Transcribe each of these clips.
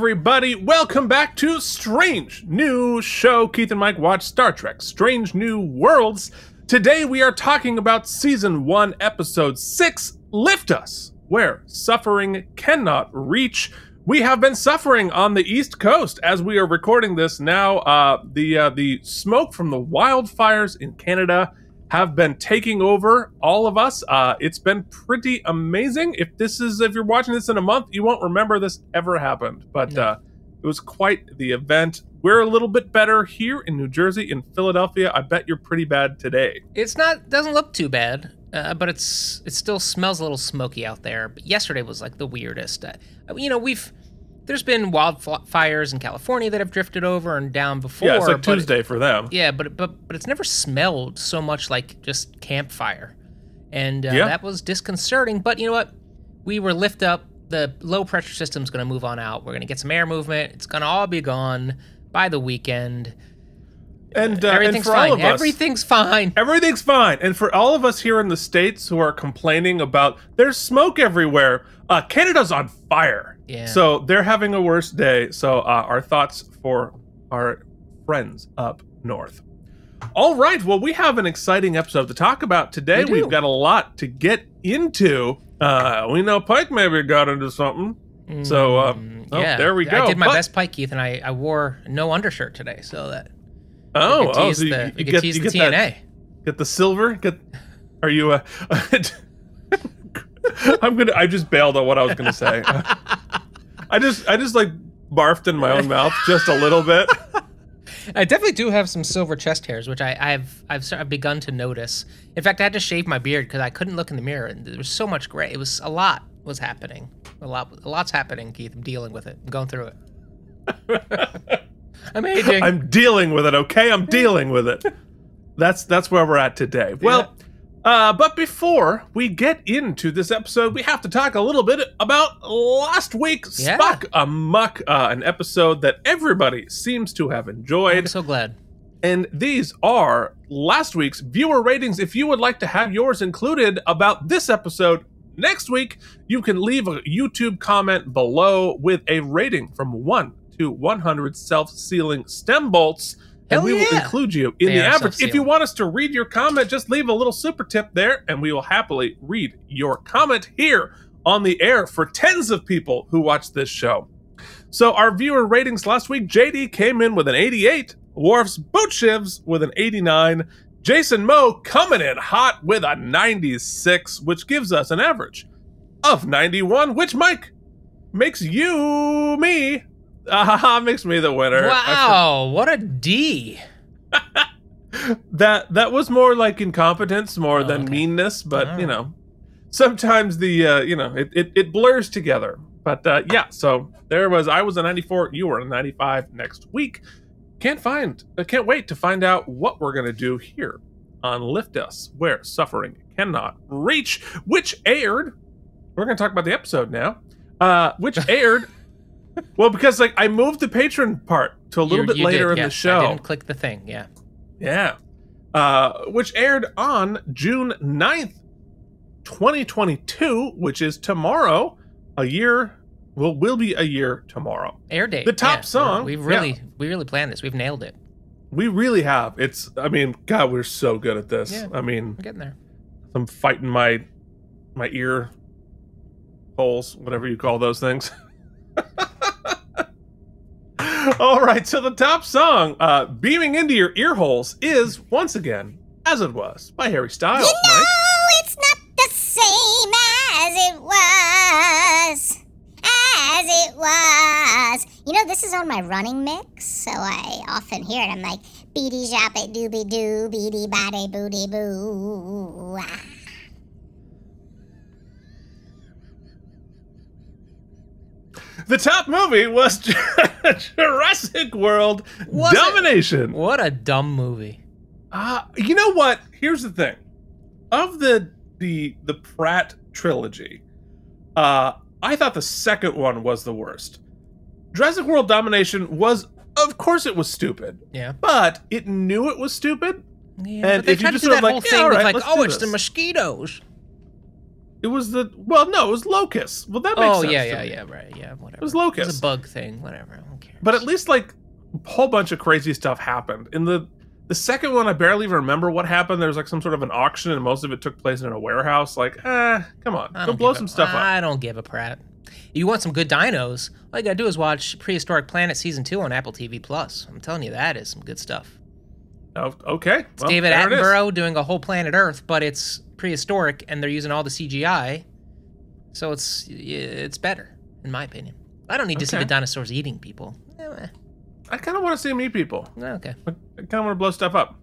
everybody? Welcome back to Strange New Show. Keith and Mike watch Star Trek Strange New Worlds. Today we are talking about Season 1, Episode 6 Lift Us, where suffering cannot reach. We have been suffering on the East Coast as we are recording this now. Uh, the uh, the smoke from the wildfires in Canada have been taking over all of us. Uh, it's been pretty amazing. If this is if you're watching this in a month, you won't remember this ever happened, but No. uh, it was quite the event. We're a little bit better here in New Jersey, in Philadelphia. I bet you're pretty bad today. It's not doesn't look too bad, uh, but it's it still smells a little smoky out there. But yesterday was like the weirdest. Uh, you know, we've there's been wildfires in California that have drifted over and down before. yeah, it's like Tuesday for them. yeah, but but but it's never smelled so much like just campfire, and uh, Yeah. that was disconcerting. But you know what? We were lift up. The low pressure system's going to move on out. We're going to get some air movement. It's going to all be gone by the weekend. And, uh, and Everything's for all fine. of us, Everything's fine. Everything's fine. And for all of us here in the States who are complaining about there's smoke everywhere, uh, Canada's on fire. Yeah. So they're having a worse day. So uh, our thoughts for our friends up north. All right. Well, we have an exciting episode to talk about today. We We've got a lot to get into. Uh, we know Pike maybe got into something. So, uh, Mm, oh, there we go. I did my But- best pike, Keith, and I, I wore no undershirt today, so that Oh, oh, so you, the, you get, you the get TNA. that Get the silver. Get. Are you? Uh, I'm gonna. I just bailed on what I was gonna say. I just. I just like barfed in my own mouth just a little bit. I definitely do have some silver chest hairs, which I, I've I've of begun to notice. In fact, I had to shave my beard because I couldn't look in the mirror, and there was so much gray. It was a lot was happening. A lot, a lot's happening, Keith. I'm dealing with it. I'm going through it. I'm aging. I'm dealing with it. Okay, I'm dealing with it. That's that's where we're at today. Well, uh, but before we get into this episode, we have to talk a little bit about last week's Yeah. Spock Amok, uh, an episode that everybody seems to have enjoyed. I'm so glad. And these are last week's viewer ratings. If you would like to have yours included about this episode next week, you can leave a YouTube comment below with a rating from 1 to 100 self sealing stem bolts. And Hell we will include you in They the average. If you want us to read your comment, just leave a little super tip there, and we will happily read your comment here on the air for tens of people who watch this show. So our viewer ratings last week, JD came in with an 88, Worf's Boot Shivs with an 89, Jason Moe coming in hot with a 96, which gives us an average of 91, which Mike makes you me. Ah, makes me the winner. Wow, what a D. that that was more like incompetence more Oh, than okay. meanness, but you know, sometimes the uh, you know it, it it blurs together. But uh, yeah, so there was I was a 94, you were a 95 next week. Can't find, I can't wait to find out what we're gonna do here on Lift Us, where suffering cannot reach, which aired. We're gonna talk about the episode now, uh, which aired. Well, because like I moved the patron part to a little You- bit you later did, in the show. I didn't click the thing. Yeah. Yeah. Uh, which aired on June 9th, 2022, which is tomorrow, a year, will will be a year tomorrow. Air date. The top yeah. song, We've yeah. really, we really planned this. We've nailed it. We really have. It's, I mean, God, we're so good at this. Yeah. I mean, We're getting there. I'm fighting my my ear holes, whatever you call those things. All right, so the top song, uh, beaming into your ear holes, is once again "As It Was" by Harry Styles. You know, Mike. it's not the same as it was. As it was. You know, this is on my running mix, so I often hear it. I'm like, beady jop it dooby doo, beady body booty boo. Ah. The top movie was Jurassic World Was it? Domination. What a dumb movie. Uh, you know what? Here's the thing. Of the the the Pratt trilogy, uh, I thought the second one was the worst. Jurassic World Domination was, of course, it was stupid, Yeah. but it knew it was stupid. Yeah, And but they if you tried to just do sort of that like, whole yeah, thing with right, like, oh, do it's the mosquitoes. It was the well, no, it was locusts. Well, that makes sense. Oh sense. yeah, yeah, me. yeah, right, yeah, whatever. It was It locusts. was a bug thing, whatever. But at least like a whole bunch of crazy stuff happened. In the the second one, I barely even remember what happened. There was like some sort of an auction, and most of it took place in a warehouse. Like, eh, come on, go blow some a, stuff up. I don't give a prat. You want some good dinos? All you gotta do is watch Prehistoric Planet season two on Apple TV Plus. I'm telling you, that is some good stuff. Oh, okay, well, David there it is. Attenborough doing a whole planet Earth, but it's prehistoric and they're using all the CGI, so it's it's better in my opinion. I don't need to see the dinosaurs eating people. I kind of want to see them eat people. okay. I kind of want to blow stuff up.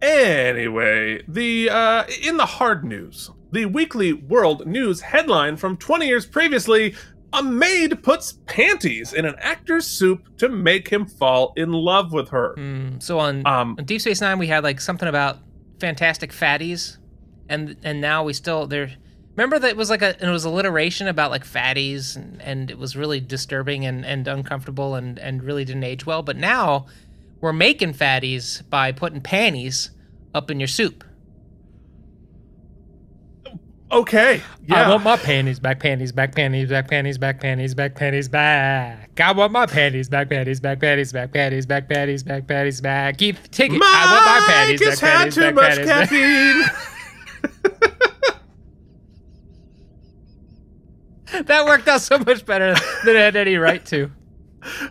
Anyway, the uh, in the hard news, the weekly world news headline from 20 years previously: a maid puts panties in an actor's soup to make him fall in love with her. Hmm, so on, Um, on Deep Space Nine, we had like something about fantastic fatties, and and now we still there. Remember that it was like a it was alliteration about like fatties, and, and it was really disturbing and, and uncomfortable and and really didn't age well. But now we're making fatties by putting panties up in your soup. Okay, yeah. I want my panties back, panties back, panties back, panties back, panties back, panties back. I want my panties back, panties back, panties back, panties back, panties back, panties back. Keep taking. I want my panties Mike has back, had panties too back, much panties back. caffeine. That worked out so much better than it had any right to.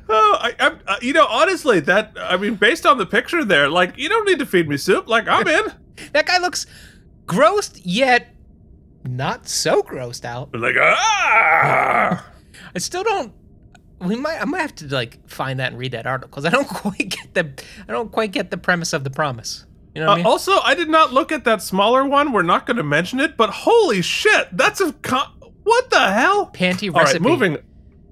Oh, I, I'm, uh, you know, honestly, that I mean, based on the picture there, like, you don't need to feed me soup. Like, I'm in. That guy looks grossed yet not so grossed out. like, ah. I still don't. We might. I might have to like find that and read that article because I don't quite get the. I don't quite get the premise of the promise. You know what I Uh, mean? also, I did not look at that smaller one. We're not going to mention it, but holy shit, that's a con- what the hell? Panty recipe. All right, recipe.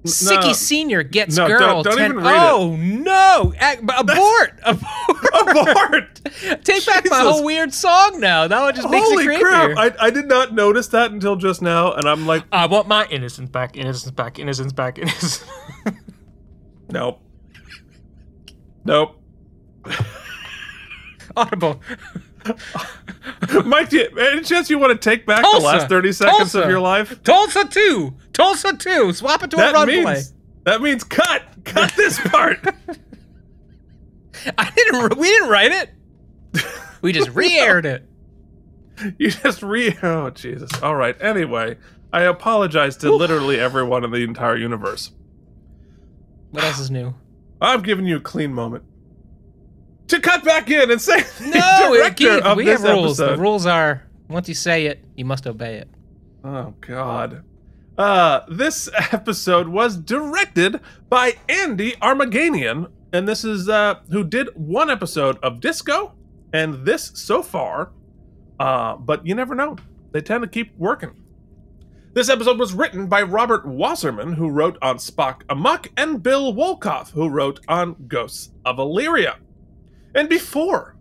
Moving. Sicky Senior gets No, don't- girl. don't ten- even read it. oh no! Ac- abort! Abort! Abort! Take back my whole weird song now. That one just makes Holy it crap! creepier. I, I did not notice that until just now, and I'm like, I want my innocence back, innocence back, innocence back, innocence. nope, nope. Audible. Mike, do you, any chance you want to take back Tulsa. the last thirty seconds Tulsa. of your life? Tulsa 2! Tulsa 2! Swap it to a That run means play. that means cut, cut this part. I didn't. We didn't write it. We just re-aired it. you just re. Oh Jesus! All right. Anyway, I apologize to literally everyone in the entire universe. What else is new? I'm giving you a clean moment to cut back in and say No, director we this have rules. episode. The rules are once you say it, you must obey it. Oh God. Uh, this episode was directed by Andi Armaganian, and this is uh who did one episode of Disco, and this so far. Uh, but you never know. They tend to keep working. This episode was written by Robert Wasserman, who wrote on Spock Amok, and Bill Wolkoff, who wrote on Ghosts of Illyria. And before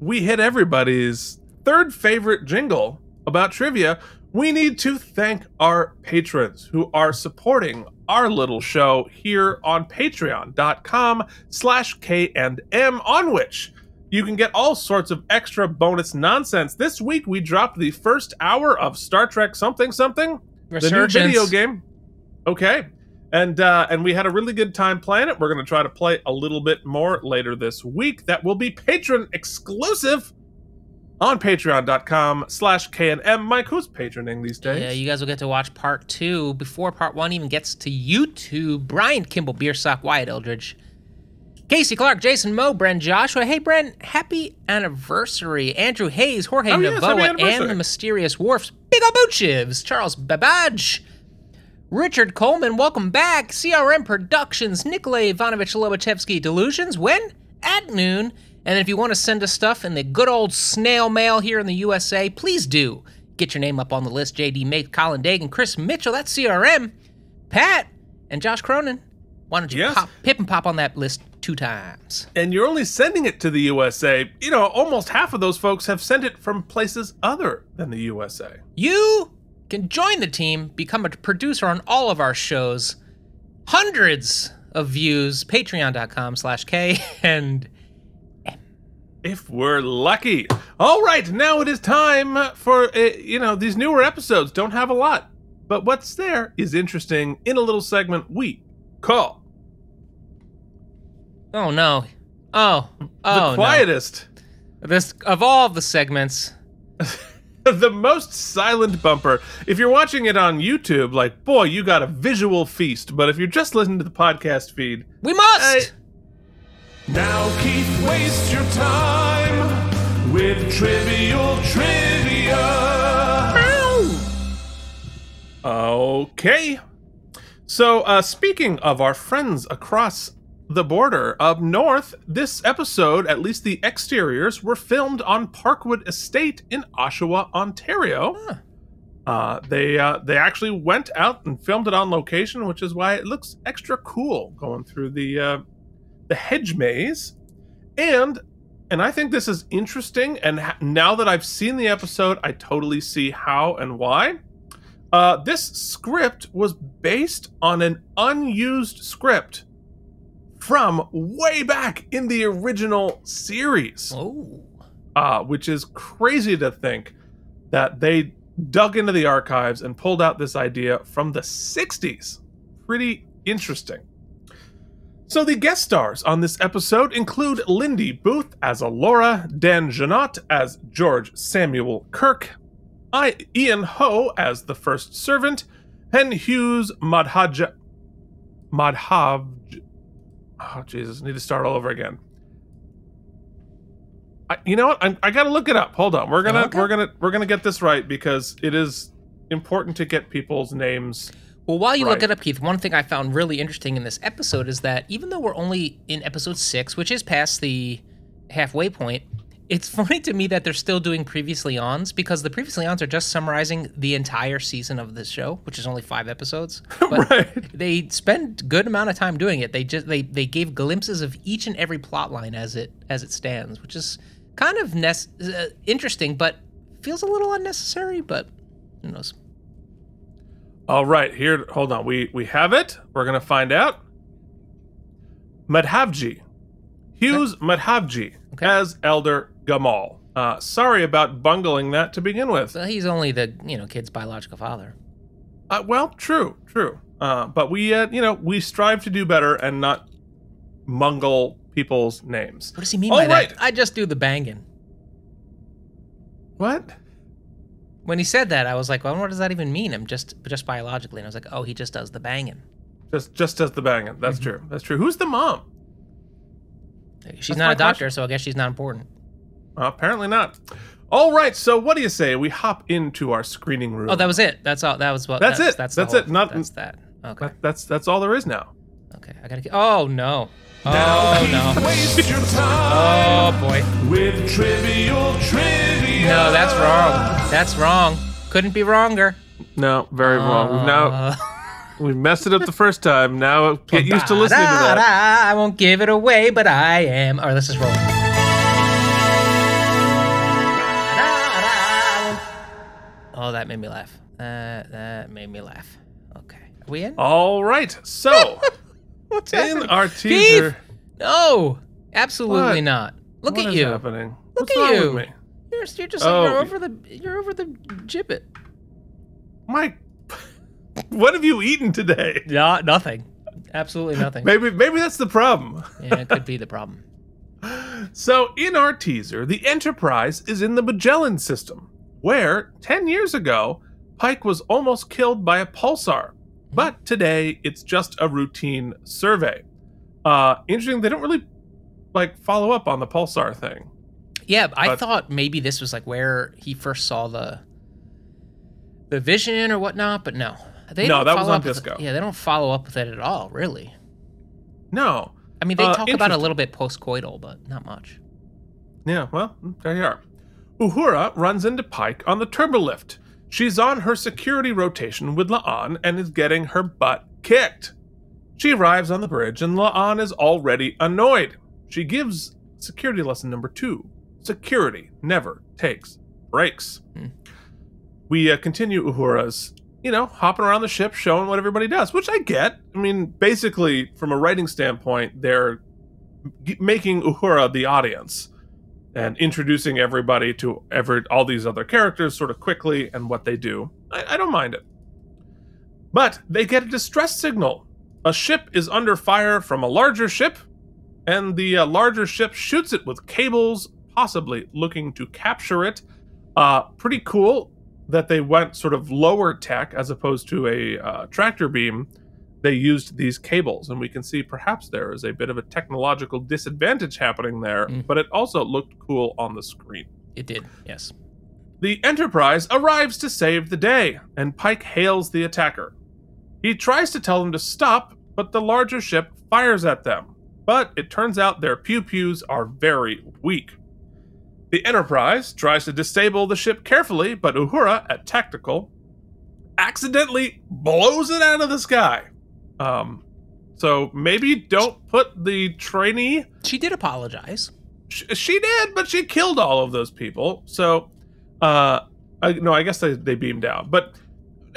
we hit everybody's third favorite jingle about trivia, we need to thank our patrons who are supporting our little show here on patreon.com slash k&m on which you can get all sorts of extra bonus nonsense. This week we dropped the first hour of star trek something something the new video game. Okay. And uh, and we had a really good time playing it. We're going to try to play a little bit more later this week. That will be patron exclusive on patreon.com slash knm mike who's patroning these days Yeah, you guys will get to watch part two before part one even gets to YouTube. Brian Kimball, Beersock, Wyatt Eldridge, Casey Clark, Jason Moe, Bren Joshua. Hey, Bren, happy anniversary. Andrew Hayes, Jorge Oh, yes, Navoa, and the Mysterious Wharfs. Big ol' Charles Babbage, Richard Coleman, welcome back. CRM Productions, Nikolay Ivanovich Lobachevsky, Delusions. When? At noon. And if you want to send us stuff in the good old snail mail here in the USA, please do. Get your name up on the list. JD Mate, Colin Dagan, Chris Mitchell, that's CRM. Pat, and Josh Cronin. Why don't you Yes. pop, pip and pop on that list two times? and you're only sending it to the USA, you know, almost half of those folks have sent it from places other than the USA. You can join the team, become a producer on all of our shows. Hundreds of views, patreon.com slash K and If we're lucky. All right, now it is time for, uh, you know, these newer episodes don't have a lot. But what's there is interesting in a little segment we call Oh no. Oh. Oh. the quietest, No. This of all the segments. the most silent bumper. If you're watching it on YouTube, like, boy, you got a visual feast. But if you're just listening to the podcast feed, We must. Now, Keith, waste your time with trivial trivia. Okay. So, uh, speaking of our friends across the border up north, this episode, at least the exteriors, were filmed on Parkwood Estate in Oshawa, Ontario. Huh. Uh, they uh, they actually went out and filmed it on location, which is why it looks extra cool going through the uh, the hedge maze. And and I think this is interesting. And ha- now that I've seen the episode, I totally see how and why. Uh, this script was based on an unused script from way back in the original series Oh. uh, which is crazy to think that they dug into the archives and pulled out this idea from the 60s. Pretty interesting. So, the guest stars on this episode include Lindy Booth as Alora, Dan Jeannotte as George Samuel Kirk, I, Ian Ho as the first servant, and Hughes Madhaj. Madhav. Oh, Jesus, need to start all over again. I, you know what? I, I gotta look it up. Hold on. We're gonna Okay. we're gonna we're gonna get this right because it is important to get people's names. Well, while you Right. look it up, Keith, one thing I found really interesting in this episode is that even though we're only in episode six, which is past the halfway point, it's funny to me that they're still doing previously ons because the previously ons are just summarizing the entire season of this show, which is only five episodes. But right. they spend good amount of time doing it. They just they they gave glimpses of each and every plot line as it as it stands, which is kind of nec- uh, interesting, but feels a little unnecessary. But who knows? All right. Here. Hold on. We we have it. We're gonna find out. Madhavji, Hughes Madhavji Okay. as Elder Gamal. Uh, sorry about bungling that to begin with. Well, he's only the you know kid's biological father. Uh, well, true, true. Uh, but we, uh, you know, we strive to do better and not mungle people's names. What does he mean All by right. that? I just do the banging. What? When he said that, I was like, well, what does that even mean? I'm just just biologically, and I was like, oh, he just does the banging. Just, just does the banging. That's true. That's true. Who's the mom? She's That's not a doctor, so I guess she's not important. Uh, apparently not. All right. So, what do you say we hop into our screening room? Oh, that was it. That's all. That was what. That's it. That's the That's whole- it. Not- That's that. Okay. That- that's that's all there is now. Okay. I gotta get. Oh no. Oh no. Waste your time Oh boy. with trivial trivia. No, that's wrong. That's wrong. Couldn't be wronger. No, very wrong. We've now Uh, we messed it up the first time. Now get used to listening to that. I won't give it away, but I am. Or let's just roll. Oh, that made me laugh. That that made me laugh. Okay. Are we in? All right. So What's in happening? our Keith! teaser, No, absolutely What? not. Look what at is you. happening? Look What's at wrong you. with me? You're, you're just Oh. you're over the you're over the gibbet. Mike, what have you eaten today? Yeah, nothing. Absolutely nothing. Maybe maybe that's the problem. yeah, it could be the problem. So, in our teaser, the Enterprise is in the Majalan system, where 10 years ago, Pike was almost killed by a pulsar. But today, it's just a routine survey. Uh, interesting, they don't really like follow up on the pulsar thing. Yeah, I But- thought maybe this was like where he first saw the the vision or whatnot, but no. They No, don't that was follow on up with- yeah, they don't follow up with it at all, really. No. I mean, they Uh, talk about a little bit post-coital, but not much. Yeah, well, there you are. Uhura runs into Pike on the turbolift. She's on her security rotation with La'an and is getting her butt kicked. She arrives on the bridge and La'an is already annoyed. She gives security lesson number two security never takes breaks. Hmm. We uh, continue Uhura's, you know, hopping around the ship, showing what everybody does, which I get. I mean, basically, from a writing standpoint, they're g- making Uhura the audience and introducing everybody to every all these other characters sort of quickly and what they do. I, I don't mind it. But they get a distress signal. A ship is under fire from a larger ship, and the uh, larger ship shoots it with cables, possibly looking to capture it. Uh, pretty cool that they went sort of lower tech as opposed to a uh, tractor beam. They used these cables, and we can see perhaps there is a bit of a technological disadvantage happening there, Mm. but it also looked cool on the screen. It did. Yes. The Enterprise arrives to save the day, and Pike hails the attacker. He tries to tell them to stop, but the larger ship fires at them. But it turns out their pew pews are very weak. The Enterprise tries to disable the ship carefully, but Uhura, at tactical, accidentally blows it out of the sky. Um, so maybe don't put the trainee She did apologize. Sh- she did, but she killed all of those people. So, uh, I, no, I guess they, they beamed out. But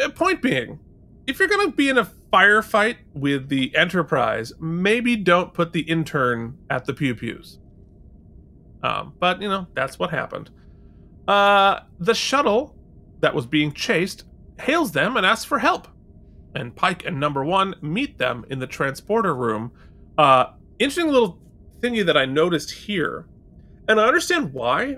uh, point being, if you're gonna be in a firefight with the Enterprise, maybe don't put the intern at the pew pews. Um, but you know that's what happened. Uh, the shuttle that was being chased hails them and asks for help, and Pike and Number One meet them in the transporter room. Uh, interesting little thingy that I noticed here, and I understand why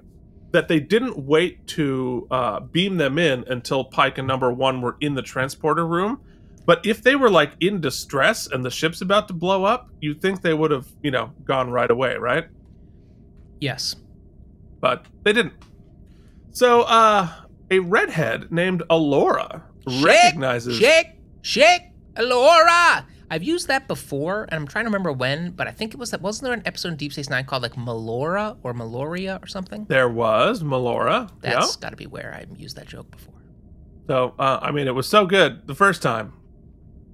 that they didn't wait to uh, beam them in until Pike and Number One were in the transporter room. But if they were like in distress and the ship's about to blow up, you'd think they would have, you know, gone right away, right? Yes. But they didn't. So, uh, a redhead named Alora recognizes. Shake, shake, Alora. I've used that before, and I'm trying to remember when, but I think it was that. Wasn't there an episode in Deep Space Nine called like Melora or Meloria or something? There was Melora. yeah. That's got to be where I used that joke before. So, uh, I mean, it was so good the first time.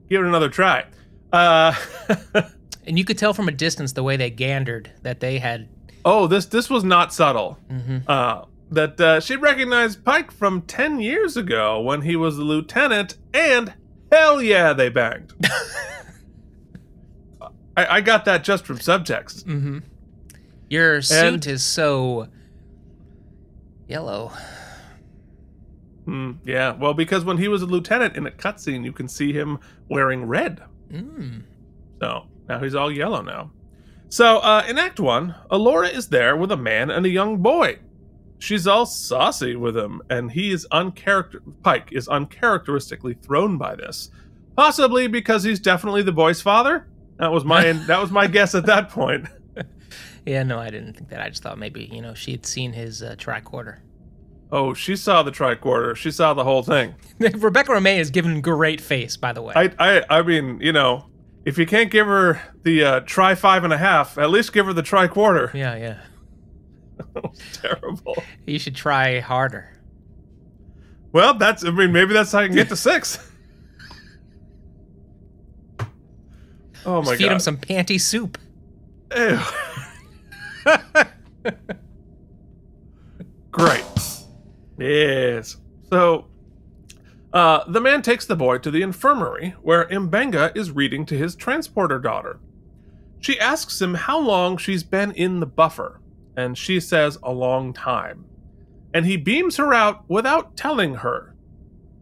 Give it another try. Uh, And you could tell from a distance the way they gandered that they had. oh, this this was not subtle. hmm Uh, that uh, she recognized Pike from ten years ago when he was a lieutenant, and hell yeah, they banged. I, I got that just from subtext. Mm-hmm. Your suit is so yellow. Hmm, yeah, well, because when he was a lieutenant in a cutscene, you can see him wearing red. Mm. So now he's all yellow now. So uh, in Act One, Alora is there with a man and a young boy. She's all saucy with him, and he is uncharacter. Pike is uncharacteristically thrown by this, possibly because he's definitely the boy's father. That was my that was my guess at that point. Yeah, no, I didn't think that. I just thought maybe you know she had seen his uh, tricorder. Oh, she saw the tricorder. She saw the whole thing. Rebecca Romijn is given great face, by the way. I I I mean, you know, if you can't give her the uh, tri five and a half, at least give her the triquarter. yeah, yeah. Terrible. You should try harder. Well, that's. I mean, maybe that's how I can get to six. Oh my Feed god! Feed him some panty soup. Ew. Great. Yes. So, uh, the man takes the boy to the infirmary where Mbenga is reading to his transporter daughter. She asks him how long she's been in the buffer, and she says a long time. And he beams her out without telling her.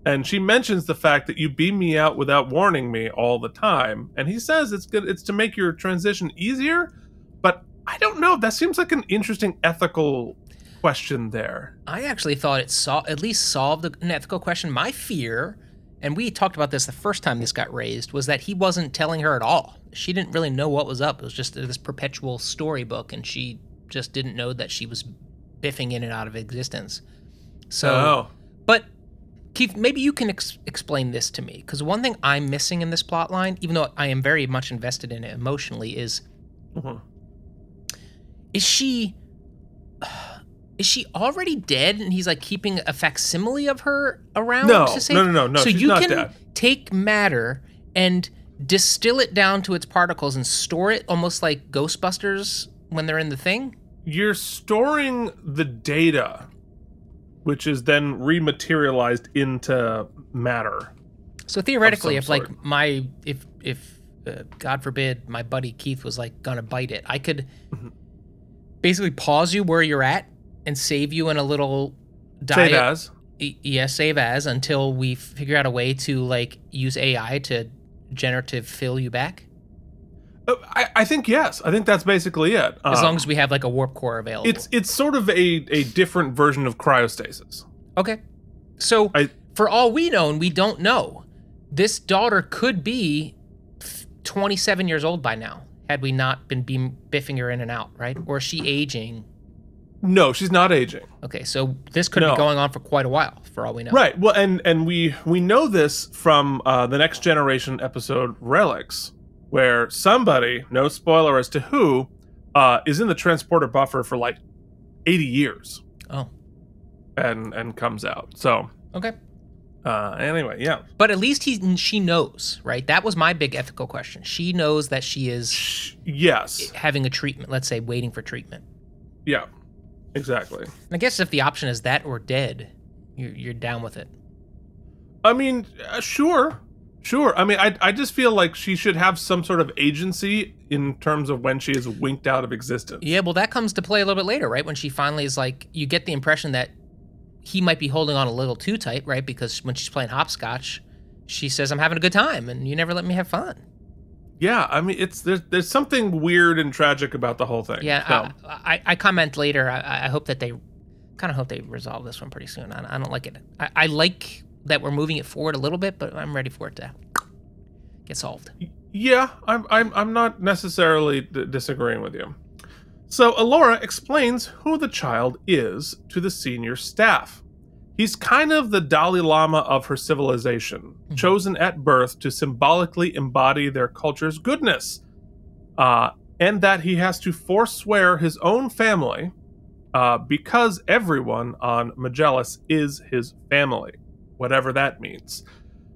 And she mentions the fact that you beam me out without warning me all the time. And he says it's good it's to make your transition easier, but I don't know. That seems like an interesting ethical question there. I actually thought it sol- at least solved an ethical question. My fear, and we talked about this the first time this got raised, was that he wasn't telling her at all. She didn't really know what was up. It was just this perpetual storybook, and she just didn't know that she was biffing in and out of existence. So, oh. but Keith, maybe you can ex- explain this to me because one thing I'm missing in this plot line, even though I am very much invested in it emotionally, is Mhm. is she is she already dead and he's like keeping a facsimile of her around No, to save no, no, no, no, so you can dead. take matter and distill it down to its particles and store it almost like ghostbusters when they're in the thing You're storing the data, which is then rematerialized into matter. so theoretically if like my if if uh, god forbid my buddy keith was like gonna bite it i could Mhm. basically pause you where you're at and save you in a little Save diet. as. Y- yeah, save as until we figure out a way to like use AI to generative fill you back. Uh, I, I think yes. I think that's basically it. As Um, long as we have like a warp core available. it's it's sort of a a different version of cryostasis. okay. So I- for all we know, and we don't know, this daughter could be 27 years old by now. Had we not been beam- biffing her in and out, right? Or is she aging? No, she's not aging. Okay, so this could No. be going on for quite a while, for all we know. Right. Well, and and we we know this from uh, the next generation episode Relics, where somebody, no spoiler as to who, uh, is in the transporter buffer for like eighty years Oh, and and comes out. So okay. uh, anyway, yeah, But at least he she knows, right? That was my big ethical question. She knows that she is yes, having a treatment, let's say waiting for treatment. yeah, exactly. And I guess if the option is that or dead, you're, you're down with it. I mean, uh, sure, sure. I mean, I I just feel like she should have some sort of agency in terms of when she is winked out of existence. Yeah, well, that comes to play a little bit later, right? When she finally is like, you get the impression that he might be holding on a little too tight, right? Because when she's playing hopscotch, she says, I'm having a good time and you never let me have fun. Yeah, I mean, it's there's there's something weird and tragic about the whole thing. Yeah, So- I, I, I comment later. I, I hope that they kind of hope they resolve this one pretty soon. I, I don't like it. I, I like that we're moving it forward a little bit, but I'm ready for it to get solved. Yeah, I'm I'm I'm not necessarily d- disagreeing with you. So Alora explains who the child is to the senior staff. He's kind of the Dalai Lama of her civilization, Mhm. chosen at birth to symbolically embody their culture's goodness, uh, and that he has to forswear his own family uh, because everyone on Majalan is his family, whatever that means.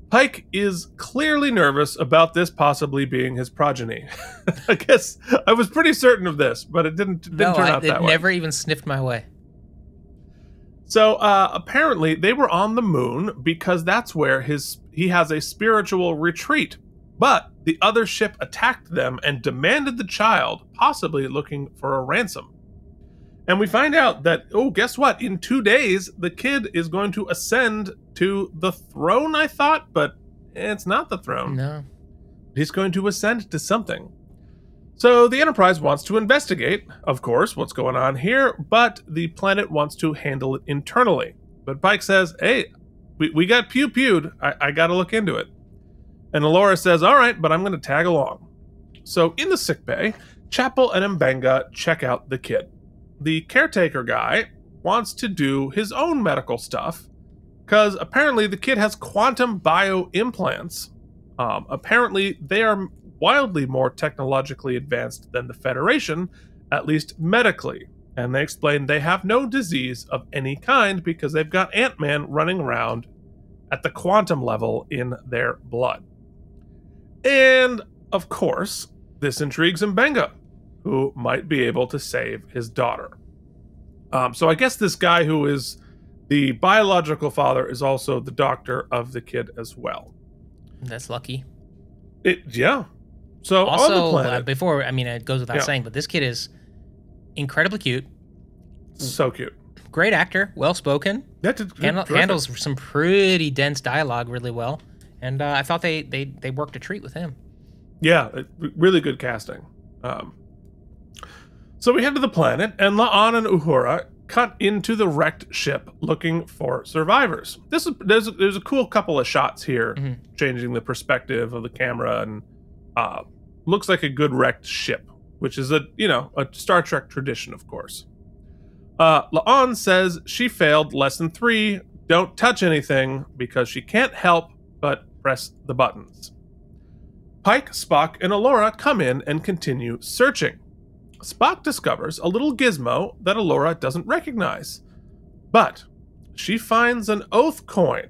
Pike is clearly nervous about this possibly being his progeny. I guess I was pretty certain of this, but it didn't, didn't No, turn I, out it that way. never even sniffed my way. So uh, apparently they were on the moon because that's where his he has a spiritual retreat. But the other ship attacked them and demanded the child, possibly looking for a ransom. And we find out that oh, guess what? In two days, the kid is going to ascend to the throne. I thought, but it's not the throne. No. He's going to ascend to something. So the Enterprise wants to investigate, of course, what's going on here, but the planet wants to handle it internally. But Pike says, hey, we, we got pew pewed. I, I got to look into it. And Alora says, all right, but I'm going to tag along. So in the sickbay, Chapel and Mbenga check out the kid. The caretaker guy wants to do his own medical stuff because apparently the kid has quantum bio implants um, apparently, they are wildly more technologically advanced than the Federation, at least medically. And they explain they have no disease of any kind because they've got Ant Man running around at the quantum level in their blood. And, of course, this intrigues Mbenga, who might be able to save his daughter. Um, so I guess this guy who is the biological father is also the doctor of the kid as well. That's lucky. It yeah. So on the Also, uh, before, I mean, it goes without Yeah. saying, but this kid is incredibly cute, so cute. great actor, well spoken, That handle, handles some pretty dense dialogue really well. And uh, I thought they, they, they worked a treat with him. Yeah, really good casting. Um, so we head to the planet, and La'an and Uhura cut into the wrecked ship looking for survivors. This is there's a, there's a cool couple of shots here, Mhm. changing the perspective of the camera, and uh, looks like a good wrecked ship, which is a you know a Star Trek tradition, of course. Uh, La'an says she failed lesson three. Don't touch anything because she can't help but press the buttons. Pike, Spock, and Alora come in and continue searching. Spock discovers a little gizmo that Alora doesn't recognize. But she finds an oath coin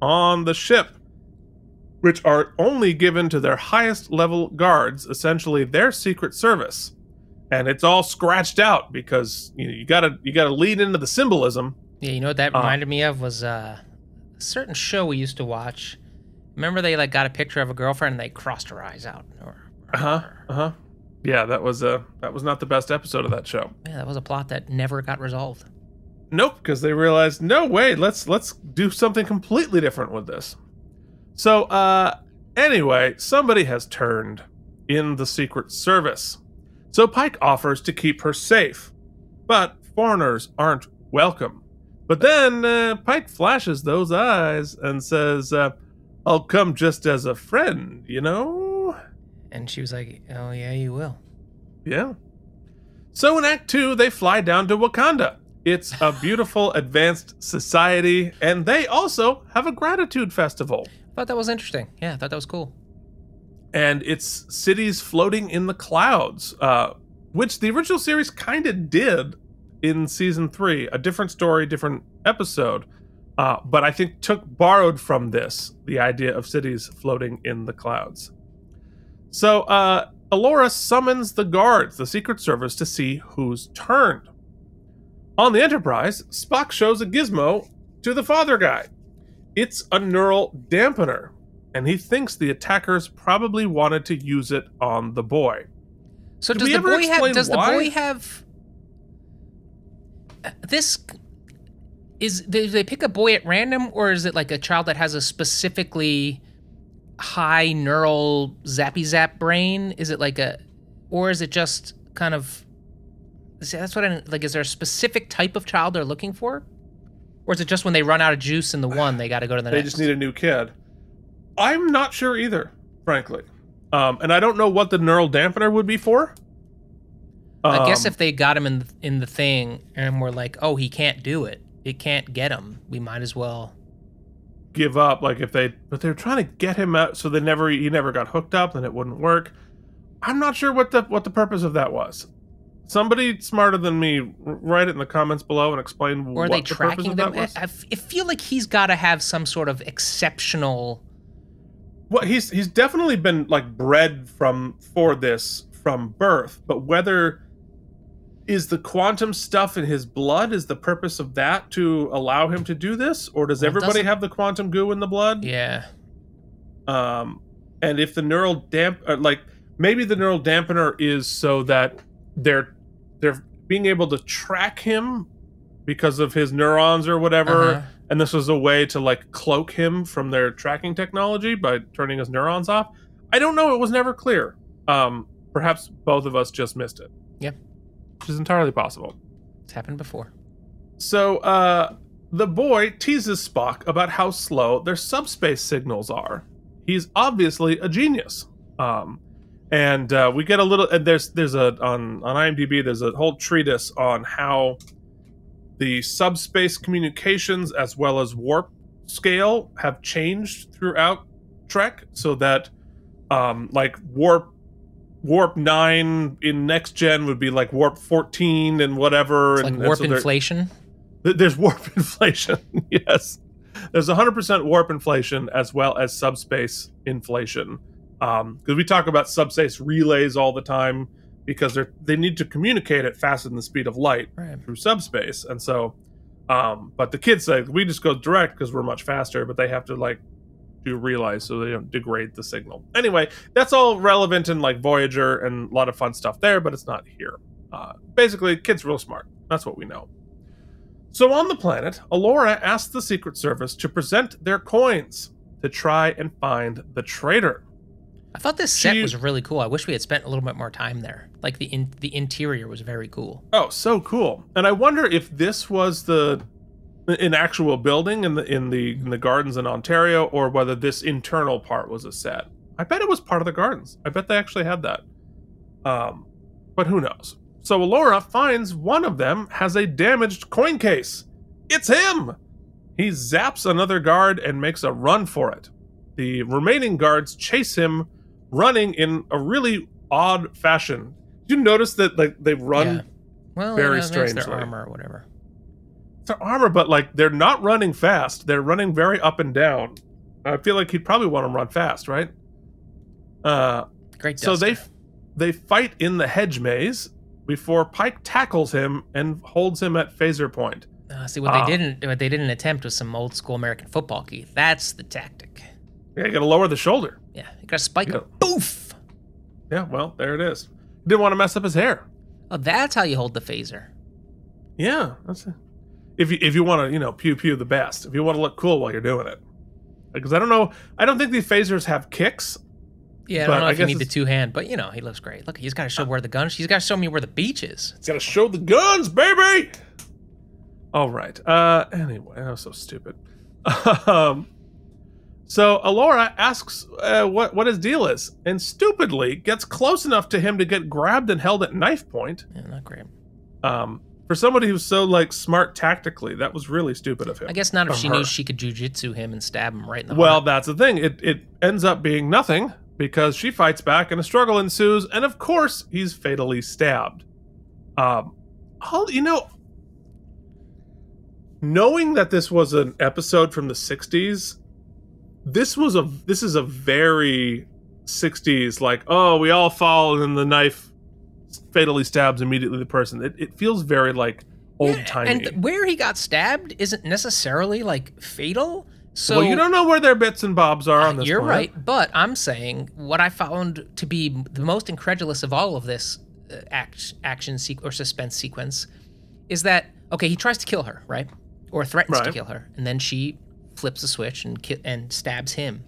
on the ship, which are only given to their highest level guards, essentially their secret service. And it's all scratched out because you know, you gotta you gotta lead into the symbolism. Yeah, you know what that Uh. reminded me of was uh, a certain show we used to watch. Remember they like got a picture of a girlfriend and they crossed her eyes out. Or, Uh huh. Uh huh. Yeah, that was a that was not the best episode of that show. Yeah, that was a plot that never got resolved. Nope, because they realized no way, let's let's do something completely different with this. So, uh anyway, somebody has turned in the Secret Service. So Pike offers to keep her safe, but foreigners aren't welcome. But then uh, Pike flashes those eyes and says, uh, "I'll come just as a friend, you know." And she was like, "Oh yeah, you will." Yeah. So in Act Two, they fly down to Wakanda. It's a beautiful, advanced society, and they also have a gratitude festival. I thought that was interesting. Yeah, I thought that was cool. And it's cities floating in the clouds, uh, which the original series kind of did in season three. A different story, different episode, uh, but I think took borrowed from this the idea of cities floating in the clouds. So uh, Alora summons the guards, the Secret Service, to see who's turned. On the Enterprise, Spock shows a gizmo to the father guy. It's a neural dampener, and he thinks the attackers probably wanted to use it on the boy. So Did does the boy have? Does why? the boy have? Uh, This is they, they pick a boy at random, or is it like a child that has a specifically high neural zappy zap brain? Is it like a, or is it just kind of? See, that's what I like. Is there a specific type of child they're looking for, or is it just when they run out of juice in the one they got to go to the They next? just need a new kid. I'm not sure either, frankly. Um, and I don't know what the neural dampener would be for. I guess Um, if they got him in in the thing and we're like, oh, he can't do it. It can't get him. We might as well. Give up like if they but they're trying to get him out so they never he never got hooked up and it wouldn't work i'm not sure what the what the purpose of that was somebody smarter than me write it in the comments below and explain Or are they the tracking them? that was I, I f- I feel like he's got to have some sort of exceptional. well he's he's definitely been like bred from for this from birth but whether is the quantum stuff in his blood is the purpose of that to allow him to do this? Or does Well, everybody have the quantum goo in the blood? Yeah. um and if the neural damp uh, like maybe the neural dampener is so that they're they're being able to track him because of his neurons or whatever. Uh-huh. and this was a way to like cloak him from their tracking technology by turning his neurons off. I don't know. It was never clear. Um perhaps both of us just missed it. Yeah. Which is entirely possible It's happened before. so uh the boy teases Spock about how slow their subspace signals are. He's obviously a genius. Um and uh, we get a little and there's there's a on on IMDb there's a whole treatise on how the subspace communications as well as warp scale have changed throughout Trek so that um like warp warp 9 in next gen would be like warp 14 and whatever It's and, like and warp so inflation. There's warp inflation. yes. There's 100% warp inflation as well as subspace inflation. Um, because we talk about subspace relays all the time because they're they need to communicate at faster than the speed of light Right. through subspace. And so um but the kids say we just go direct because we're much faster, but they have to like do realize so they don't degrade the signal. Anyway, that's all relevant in like Voyager and a lot of fun stuff there, but it's not here. Uh, basically, kids real smart. That's what we know. So on the planet, Alora asked the Secret Service to present their coins to try and find the traitor. I thought this set She- was really cool. I wish we had spent a little bit more time there. Like the in, the interior was very cool. Oh, so cool! And I wonder if this was the an actual building in the in the in the gardens in Ontario, or whether this internal part was a set. I bet it was part of the gardens. I bet they actually had that. Um, but who knows? So Alora finds one of them has a damaged coin case. It's him. He zaps another guard and makes a run for it. The remaining guards chase him, running in a really odd fashion. Did you notice that like they run Yeah. Well, very that's their armor or whatever. Their armor, but like they're not running fast. They're running very up and down. I feel like he'd probably want to run fast, right? Uh, Great. so they they fight in the hedge maze before Pike tackles him and holds him at phaser point. Uh, see what Ah. they didn't what they didn't attempt was some old school American football, Keith. That's the tactic. Yeah, you got to lower the shoulder. Yeah, you got to spike Yeah. him. Boof. Yeah, well, there it is. Didn't want to mess up his hair. Oh, that's how you hold the phaser. Yeah, that's it. If you if you want to, you know, pew pew the best. If you want to look cool while you're doing it. Because I don't know, I don't think these phasers have kicks. Yeah, I don't know I if you need the two hand, but you know he looks great. Look, he's got to show where the gun. He's got to show me where the beach is. It's gotta show the guns, baby. All right. Uh. Anyway, that was so stupid. um. So Alora asks uh, what what his deal is, and stupidly gets close enough to him to get grabbed and held at knife point. Yeah, not great. Um. For somebody who's so like smart tactically, that was really stupid of him. I guess not if she her. knew she could jujitsu him and stab him right in the Well, heart. that's the thing. It it ends up being nothing because she fights back and a struggle ensues, and of course he's fatally stabbed. Um, all you know, knowing that this was an episode from the '60s, this was a this is a very '60s like oh we all fall and then the knife fatally stabs immediately the person. It it feels very like old Yeah, timey. And where he got stabbed isn't necessarily like fatal. So well, you don't know where their bits and bobs are on this. You're planet. right, but I'm saying what I found to be the most incredulous of all of this uh, act, action sequ- or suspense sequence is that okay, he tries to kill her, right, or threatens to kill her, and then she flips a switch and ki- and stabs him.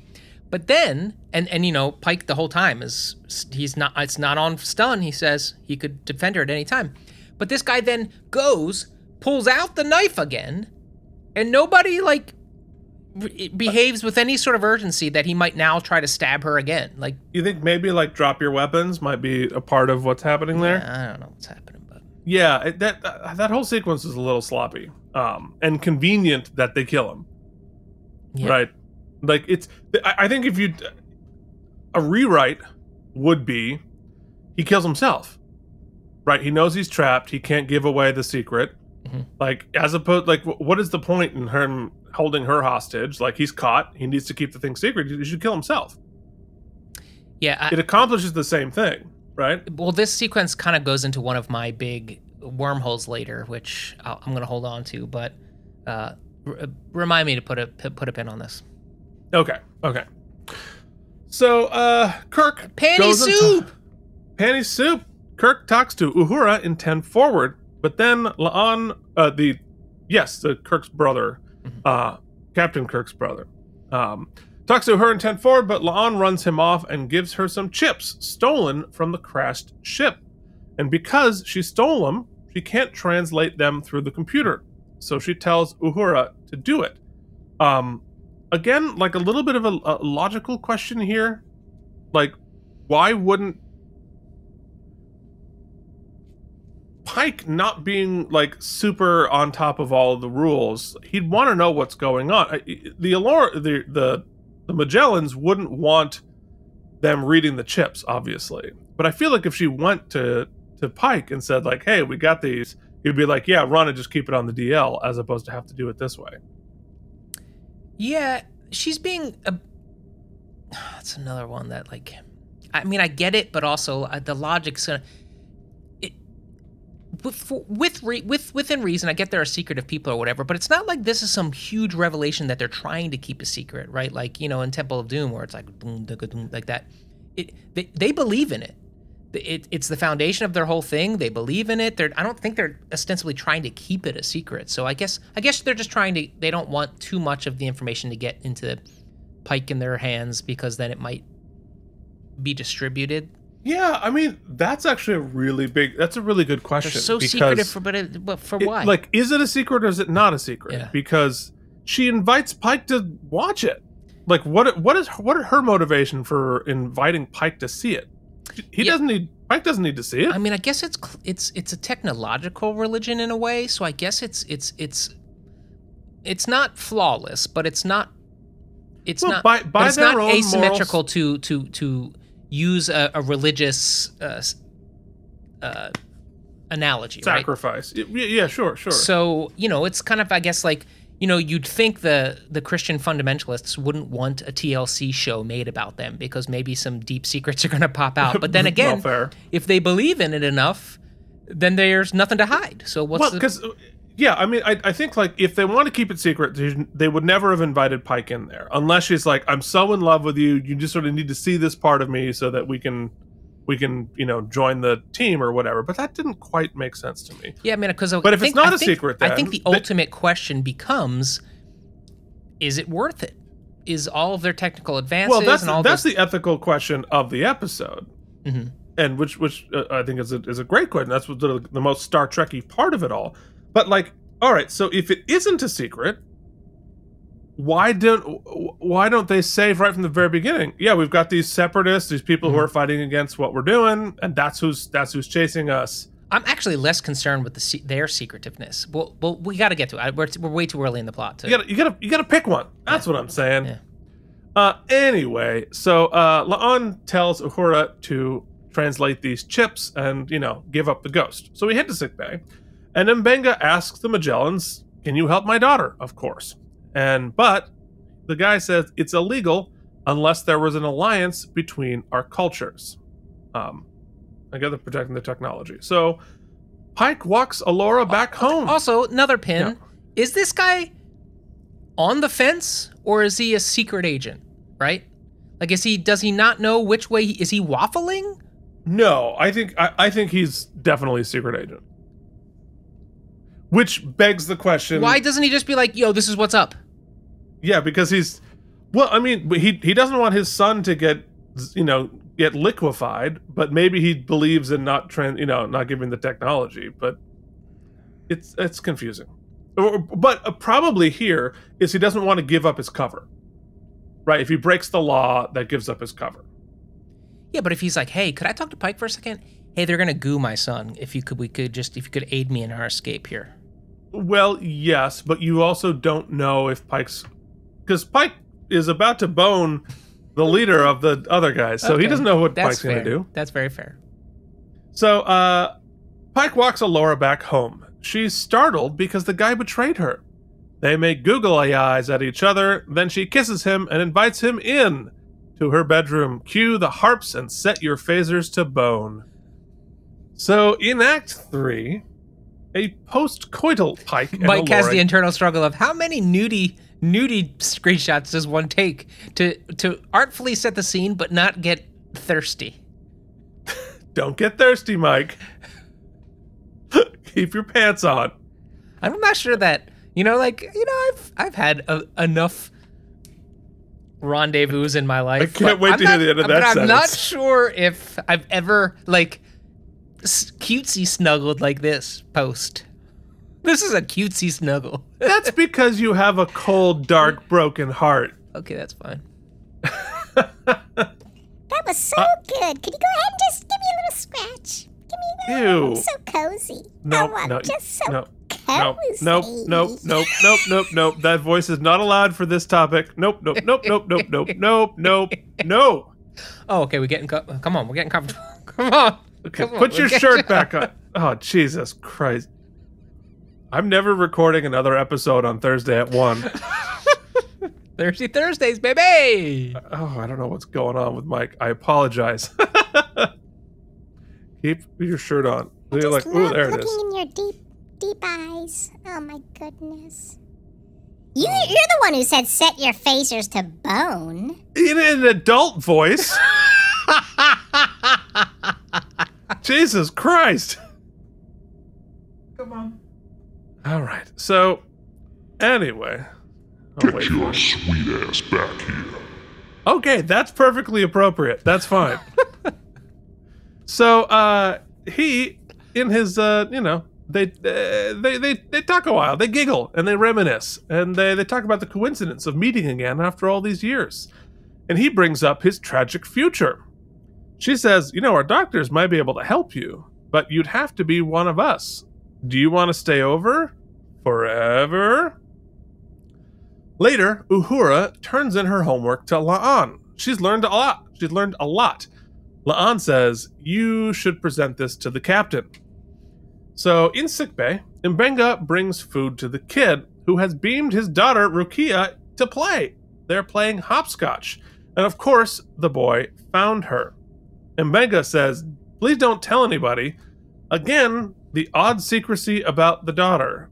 But then, and and you know, Pike the whole time is he's not it's not on stun. He says he could defend her at any time, but this guy then goes pulls out the knife again, and nobody like re- behaves with any sort of urgency that he might now try to stab her again. Like, You think maybe like drop your weapons might be a part of what's happening there? I don't know what's happening, but Yeah, it, that that that whole sequence is a little sloppy, um, and convenient that they kill him. Yeah. Right, like it's. I, I think if you a rewrite would be he kills himself. Right, he knows he's trapped. He can't give away the secret. Mhm. Like as opposed, like what is the point in him holding her hostage? Like he's caught. He needs to keep the thing secret. He should kill himself. yeah. I, It accomplishes the same thing, right? well, this sequence kind of goes into one of my big wormholes later, which I'll, I'm going to hold on to. But uh, r- remind me to put a put a pin on this. Okay. Okay. So, uh, Kirk Panty goes soup! ta- panty soup. Kirk talks to Uhura in ten forward, but then La'an, uh, the yes, the Kirk's brother, Mm-hmm. uh, Captain Kirk's brother, um, talks to her in ten forward, but La'an runs him off and gives her some chips stolen from the crashed ship, and because she stole them, she can't translate them through the computer. So she tells Uhura to do it. Um, again, like a little bit of a, a logical question here. Like, why wouldn't Pike not being like super on top of all of the rules? He'd want to know what's going on. The Allure, the the the Majalans wouldn't want them reading the chips, obviously. But I feel like if she went to to Pike and said like, "Hey, we got these," he'd be like, "Yeah, run and just keep it on the DL," as opposed to have to do it this way. Yeah, she's being a. That's another one that like, I mean, I get it, but also uh, the logic's gonna. It, with with with within reason, I get there are secretive people or whatever, but it's not like this is some huge revelation that they're trying to keep a secret, right? Like you know, in Temple of Doom, where it's like boom, like that. It they, they believe in it. It, it's the foundation of their whole thing. They believe in it. They're, I don't think they're ostensibly trying to keep it a secret. So I guess I guess they're just trying to. They don't want too much of the information to get into Pike in their hands because then it might be distributed. Yeah, I mean that's actually a really big. That's a really good They're question. so secretive for but, it, but for why? Like, is it a secret or is it not a secret? Yeah. Because she invites Pike to watch it. Like, what? What is what are her motivation for inviting Pike to see it? He Yeah. doesn't need. Pike doesn't need to see it. I mean, I guess it's it's it's a technological religion in a way. So I guess it's it's it's it's not flawless, but it's not it's Well, not by- by it's not asymmetrical to to to use a, a religious uh, uh, analogy. Sacrifice. Yeah, yeah, sure, sure. So you know, it's kind of I guess like you know you'd think the the Christian fundamentalists wouldn't want a TLC show made about them because maybe some deep secrets are going to pop out. But then again, fair. if they believe in it enough, then there's nothing to hide. So what's well, the, because uh, yeah, I mean, I, I think like if they want to keep it secret, they, they would never have invited Pike in there unless she's like, "I'm so in love with you, you just sort of need to see this part of me so that we can we can you know join the team or whatever. But that didn't quite make sense to me. Yeah, I mean, because But if it's not a secret, then, I think the th- ultimate question becomes: Is it worth it? Is all of their technical advances Well, that's and all that's those, the ethical question of the episode, Mhm. and which which uh, I think is a, is a great question. That's what the, the most Star Trekky part of it all. But like, all right, so if it isn't a secret, why don't why don't they say right from the very beginning? Yeah, we've got these separatists, these people Mm-hmm. who are fighting against what we're doing, and that's who's that's who's chasing us. I'm actually less concerned with the se- their secretiveness. Well, well, we got to get to it. We're, we're way too early in the plot. To, You gotta you gotta you gotta pick one. That's what I'm saying. Yeah. Uh, anyway, so uh, La'an tells Uhura to translate these chips and you know give up the ghost. So we head to sickbay, and Mbenga asks the Majalans, "Can you help my daughter?" Of course, and but the guy says it's illegal unless there was an alliance between our cultures. Um, I guess they're protecting the technology. So Pike walks Alora back home. Also, another pin: Yeah. Is this guy on the fence or is he a secret agent? Right? Like, is he? Does he not know which way? He, is he waffling? No, I think I, I think he's definitely a secret agent. Which begs the question: Why doesn't he just be like, "Yo, this is what's up"? Yeah, because he's well. I mean, he he doesn't want his son to get you know get liquefied, but maybe he believes in not tran you know not giving the technology. But it's it's confusing. But uh, probably here is he doesn't want to give up his cover. Right? If he breaks the law, that gives up his cover. Yeah, but if he's like, "Hey, could I talk to Pike for a second? Hey, they're gonna goo my son. If you could, we could just if you could aid me in our escape here." Well, yes, but you also don't know if Pike's because Pike is about to bone the leader of the other guys, so he doesn't know what That's Pike's fair. going to do. That's very fair. So, uh, Pike walks Alora back home. She's startled because the guy betrayed her. They make googly eyes at each other, then she kisses him and invites him in to her bedroom. Cue the harps and set your phasers to bone. So, in Act 3, a post coital Pike and Mike has the internal struggle of how many nudie nudie screenshots does one take to to artfully set the scene but not get thirsty. Don't get thirsty, Mike. Keep your pants on. I'm not sure that you know, like you know, I've I've had a, enough rendezvous in my life. I can't wait I'm to hear the end of that. but I'm not sure if I've ever like cutesy snuggled like this post. This is a cutesy snuggle. That's because you have a cold, dark, broken heart. Okay, that's fine. That was so good. Could you go ahead and just give me a little scratch? Give me a Ew. little. So cozy. No, I want no, just so no, cozy. Nope, nope, nope, nope, nope, nope, nope. That voice is not allowed for this topic. Nope, nope, nope, nope, nope, nope, nope, nope, no. Oh, okay, we're getting co- come on, we're getting comfortable. come on. Okay, Come put we're your shirt back on. Oh, Jesus Christ. I'm never recording another episode on Thursday at 1. Thursday Thursdays, baby. Oh, I don't know what's going on with Mike. I apologize. Keep your shirt on. I You're just like, ooh, love there it looking is. in your deep, deep eyes. Oh my goodness. You, you're the one who said set your phasers to bone. In an adult voice. Jesus Christ. Come on. All right. So, anyway. Wait. Get your sweet ass back here. Okay, that's perfectly appropriate. That's fine. so, uh, he, in his, uh, you know, they, uh, they, they, they talk a while. They giggle and they reminisce and they, they talk about the coincidence of meeting again after all these years. And he brings up his tragic future. She says, You know, our doctors might be able to help you, but you'd have to be one of us. Do you want to stay over? Forever? Later, Uhura turns in her homework to La'an. She's learned a lot. She's learned a lot. La'an says, You should present this to the captain. So, in sickbay, Mbenga brings food to the kid, who has beamed his daughter, Rukiya, to play. They're playing hopscotch. And of course, the boy found her. Mbenga says, Please don't tell anybody. Again, the odd secrecy about the daughter.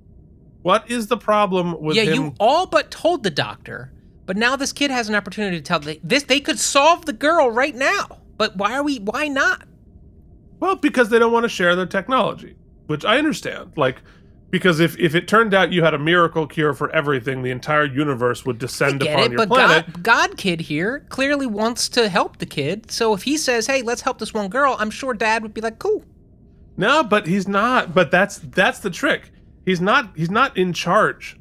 What is the problem with yeah, him? you all but told the doctor, but now this kid has an opportunity to tell the, this. They could solve the girl right now, but why are we? Why not? Well, because they don't want to share their technology, which I understand. Like, because if, if it turned out you had a miracle cure for everything, the entire universe would descend Get upon it, your but planet. God, God Kid here clearly wants to help the kid. So if he says, "Hey, let's help this one girl," I'm sure Dad would be like, "Cool." No, but he's not. But that's that's the trick. He's not. He's not in charge.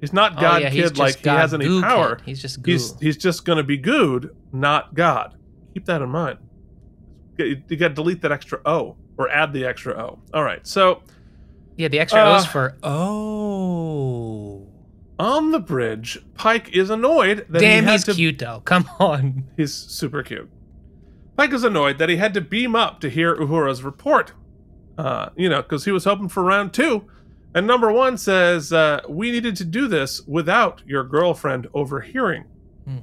He's not God oh, yeah, Kid like just he has any power. Kid. He's just goo. He's he's just gonna be good, not God. Keep that in mind. You, you got to delete that extra O or add the extra O. All right. So yeah, the extra Uh, O's for oh. on the bridge, Pike is annoyed that Damn, he had he's to. cute though. Come on. He's super cute. Pike is annoyed that he had to beam up to hear Uhura's report. Uh, you know, because he was hoping for round two. And number one says, uh, We needed to do this without your girlfriend overhearing. Hmm.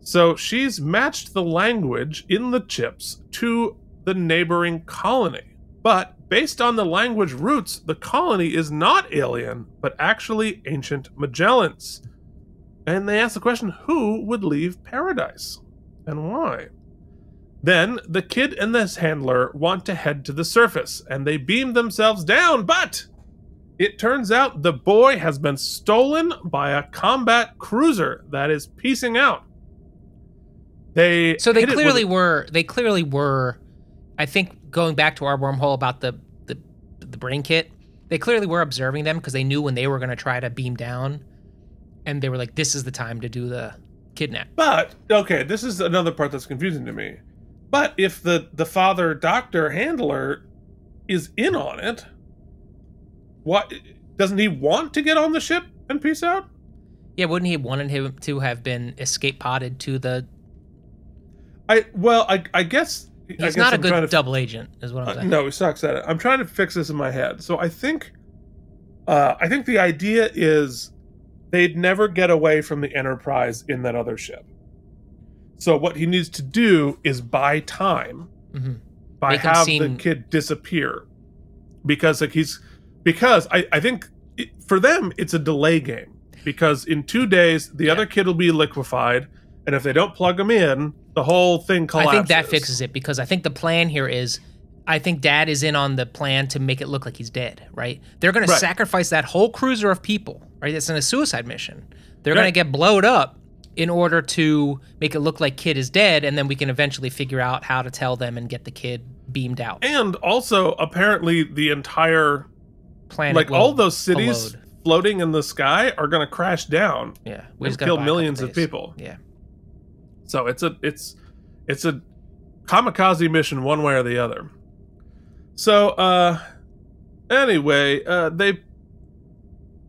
So she's matched the language in the chips to the neighboring colony. But based on the language roots, the colony is not alien, but actually ancient Majalans. And they ask the question who would leave paradise and why? Then the kid and this handler want to head to the surface and they beam themselves down, but it turns out the boy has been stolen by a combat cruiser that is piecing out. They So they it with- clearly were. They clearly were. I think going back to our wormhole about the the the brain kit, they clearly were observing them because they knew when they were going to try to beam down, and they were like, "This is the time to do the kidnap." But okay, this is another part that's confusing to me. But if the the father doctor handler is in on it, what doesn't he want to get on the ship and peace out? Yeah, wouldn't he have wanted him to have been escape potted to the? I well, I I guess I He's guess not a I'm trying good double agent, is what I'm Uh, saying. no, he sucks at it. I'm trying to fix this in my head. So I think, uh, I think the idea is they'd never get away from the Enterprise in that other ship. So what he needs to do is buy time hmm by Make have the kid disappear, because like he's because I I think it, for them it's a delay game because in two days the Yeah. other kid will be liquefied, and if they don't plug him in, the whole thing collapses. I think that fixes it because I think the plan here is. I think Dad is in on the plan to make it look like he's dead, right? They're going to Right. sacrifice that whole cruiser of people, right? It's in a suicide mission. They're going to get blowed up in order to make it look like Kid is dead, and then we can eventually figure out how to tell them and get the kid beamed out. And also, apparently, the entire Planet like all those cities floating in the sky are going to crash down. Yeah, we and kill buy a couple millions of people. Yeah, So it's a it's it's a kamikaze mission one way or the other. So uh anyway, uh they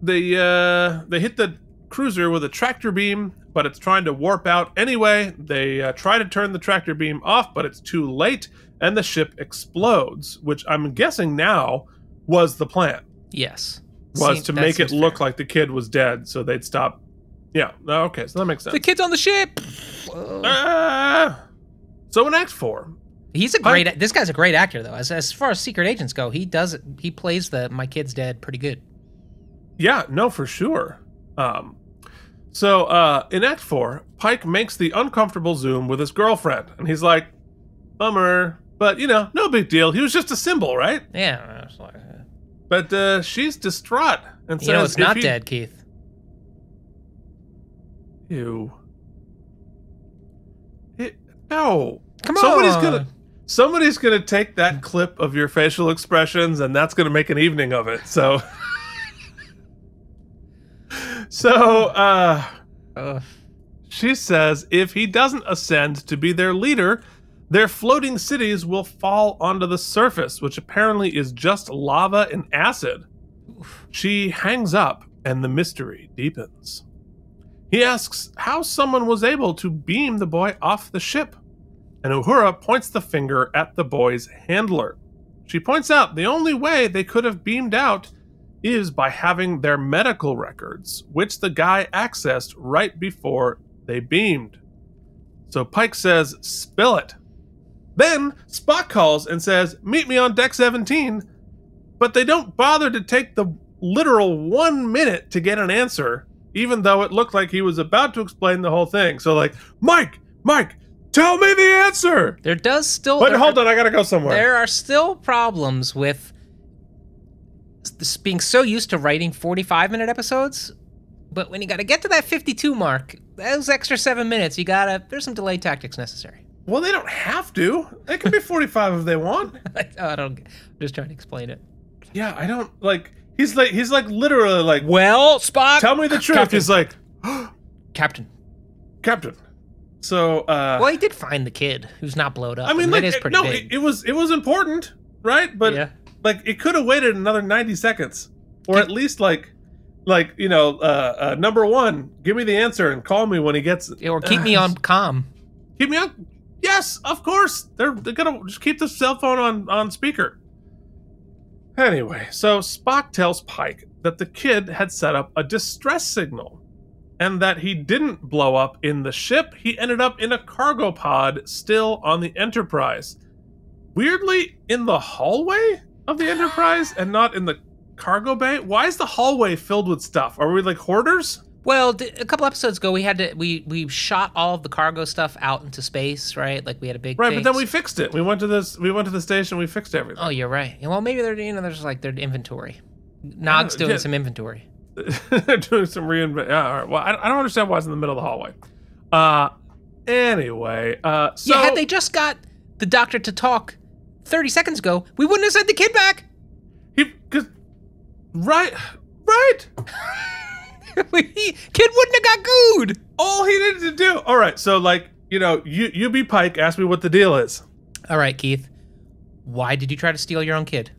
they uh they hit the cruiser with a tractor beam, but it's trying to warp out anyway. They uh, try to turn the tractor beam off, but it's too late and the ship explodes, which I'm guessing now was the plan. yes. Was Seem- to make it look fair. like the kid was dead so they'd stop. Yeah, okay, so that makes sense. the kid's on the ship. Ah. so in Act Four, He's a great. This guy's a great actor, though. As as far as secret agents go, he does. He plays the my kid's dead pretty good. yeah, no, for sure. Um, so uh, in Act Four, Pike makes the uncomfortable zoom with his girlfriend, and he's like, "Bummer," but you know, no big deal. He was just a symbol, right? Yeah, like, uh, But uh, she's distraught and says, you know, it's not he- dead, Keith. Ew. It, no. Come Somebody's on. gonna somebody's gonna take that clip of your facial expressions and that's gonna make an evening of it. So So uh Ugh. she says if he doesn't ascend to be their leader, their floating cities will fall onto the surface, which apparently is just lava and acid. She hangs up and the mystery deepens. He asks how someone was able to beam the boy off the ship, and Uhura points the finger at the boy's handler. She points out the only way they could have beamed out is by having their medical records, which the guy accessed right before they beamed. So Pike says, Spill it. Then Spock calls and says, Meet me on deck 17. But they don't bother to take the literal one minute to get an answer, even though it looked like he was about to explain the whole thing. So, like, Mike, Mike, Tell me the answer. There does still. But hold on, I gotta go somewhere. There are still problems with being so used to writing 45 minute episodes. But when you got to get to that 52 mark, those extra seven minutes, you gotta. There's some delay tactics necessary. Well, they don't have to. They can be 45 if they want. I don't. I'm just trying to explain it. Yeah, I don't like. He's like he's like literally like. Well, Spock. Tell me the truth. Captain. He's like, Captain. Captain. So, uh, Well, he did find the kid who's not blowed up. I mean, like, that is pretty no, big. it, it was it was important, right? But yeah. Like, it could have waited another 90 seconds, or at least like, like you know, uh, uh, number one, give me the answer and call me when he gets. Or keep me on calm. Keep me on. Yes, of course. They're they're gonna just keep the cell phone on on speaker. Anyway, so Spock tells Pike that the kid had set up a distress signal, and that he didn't blow up in the ship. He ended up in a cargo pod, still on the Enterprise. Weirdly, in the hallway of the Enterprise, and not in the cargo bay. Why is the hallway filled with stuff? Are we like hoarders? Well, a couple episodes ago, we had to we we shot all of the cargo stuff out into space, right? Like we had a big Right, thing. but then we fixed it. We went to this. We went to the station. We fixed everything. Oh, you're right. Well, maybe they're you know there's like their inventory. Nog's doing yeah. some inventory. They're doing some reinvent. Yeah, all right. Well, I, I don't understand why it's in the middle of the hallway. Uh, anyway, uh, so yeah, had they just got the doctor to talk 30 seconds ago, we wouldn't have sent the kid back. he, cause, right, right. He- kid wouldn't have got gooed. All he needed to do. All right, so like you know, you you be Pike. Ask me what the deal is. All right, Keith. Why did you try to steal your own kid?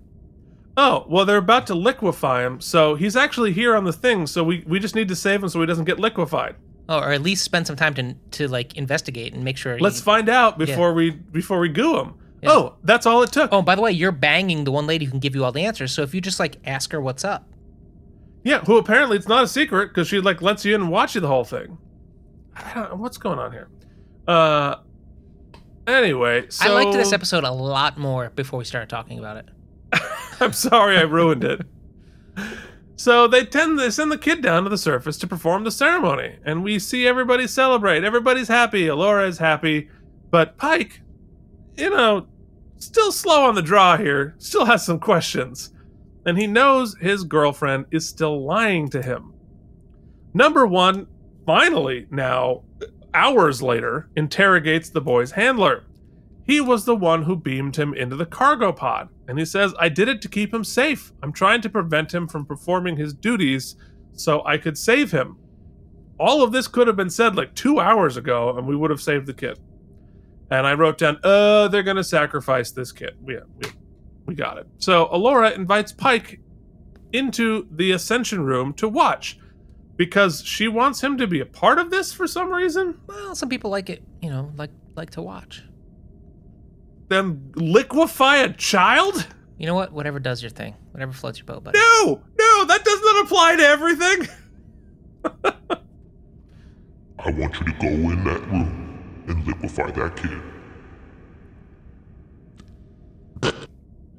Oh, well, they're about to liquefy him, so he's actually here on the thing. So we we just need to save him so he doesn't get liquefied. Oh, or at least spend some time to to like investigate and make sure. Let's you- find out before we before we goo him. Oh, that's all it took. Oh, by the way, you're banging the one lady who can give you all the answers. So if you just like ask her what's up, Yeah, who apparently it's not a secret because she like lets you in and watch you the whole thing. I don't know what's going on here. Uh, anyway, so I liked this episode a lot more before we started talking about it. I'm sorry I ruined it. So they tend they send the kid down to the surface to perform the ceremony, and we see everybody celebrate. Everybody's happy. Alora is happy, but Pike, you know, still slow on the draw here. Still has some questions, and he knows his girlfriend is still lying to him. Number one, finally, now hours later, interrogates the boy's handler. He was the one who beamed him into the cargo pod. And he says, I did it to keep him safe. I'm trying to prevent him from performing his duties so I could save him. All of this could have been said like two hours ago, and we would have saved the kid. And I wrote down, uh, they're going to sacrifice this kid. We, we, we got it. So Alora invites Pike into the Ascension room to watch because she wants him to be a part of this for some reason. Well, some people like it, you know, like like to watch. Them liquefy a child? You know what? Whatever does your thing. Whatever floats your boat, buddy. No, no, that does not apply to everything. I want you to go in that room and liquefy that kid.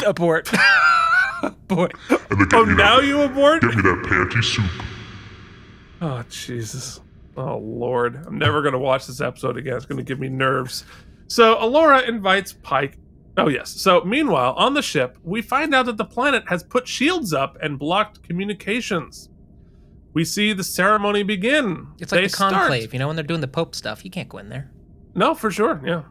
Abort. Abort. And then get Oh, me now that, you abort? get me that panty soup. Oh, Jesus. Oh, Lord. I'm never going to watch this episode again. It's going to give me nerves. So, Alora invites Pike. Oh, yes. So, meanwhile, on the ship, we find out that the planet has put shields up and blocked communications. We see the ceremony begin. It's like They the conclave, start. you know, when they're doing the Pope stuff. You can't go in there. No, for sure. Yeah.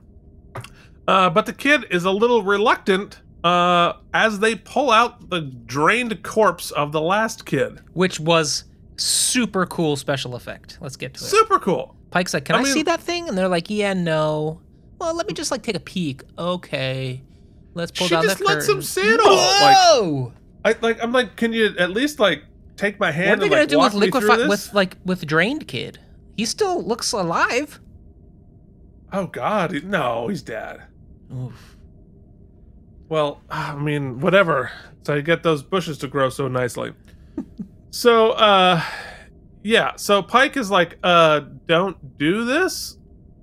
Uh, but the kid is a little reluctant uh, as they pull out the drained corpse of the last kid. Which was super cool special effect. Let's get to it. Super cool. Pike's like, Can I I, mean- see that thing? And they're like, Yeah, no. Well, let me just like take a peek. Okay. Let's pull She down just the lets him curtain. sit all, like- I like. I'm like, can you at least like take my hand? what are they gonna like do with liquefy with like with drained kid? He still looks alive. Oh God, no, he's dead. Oof. Well, I mean, whatever. So I get those bushes to grow so nicely. so, uh, yeah. So Pike is like, uh, don't do this,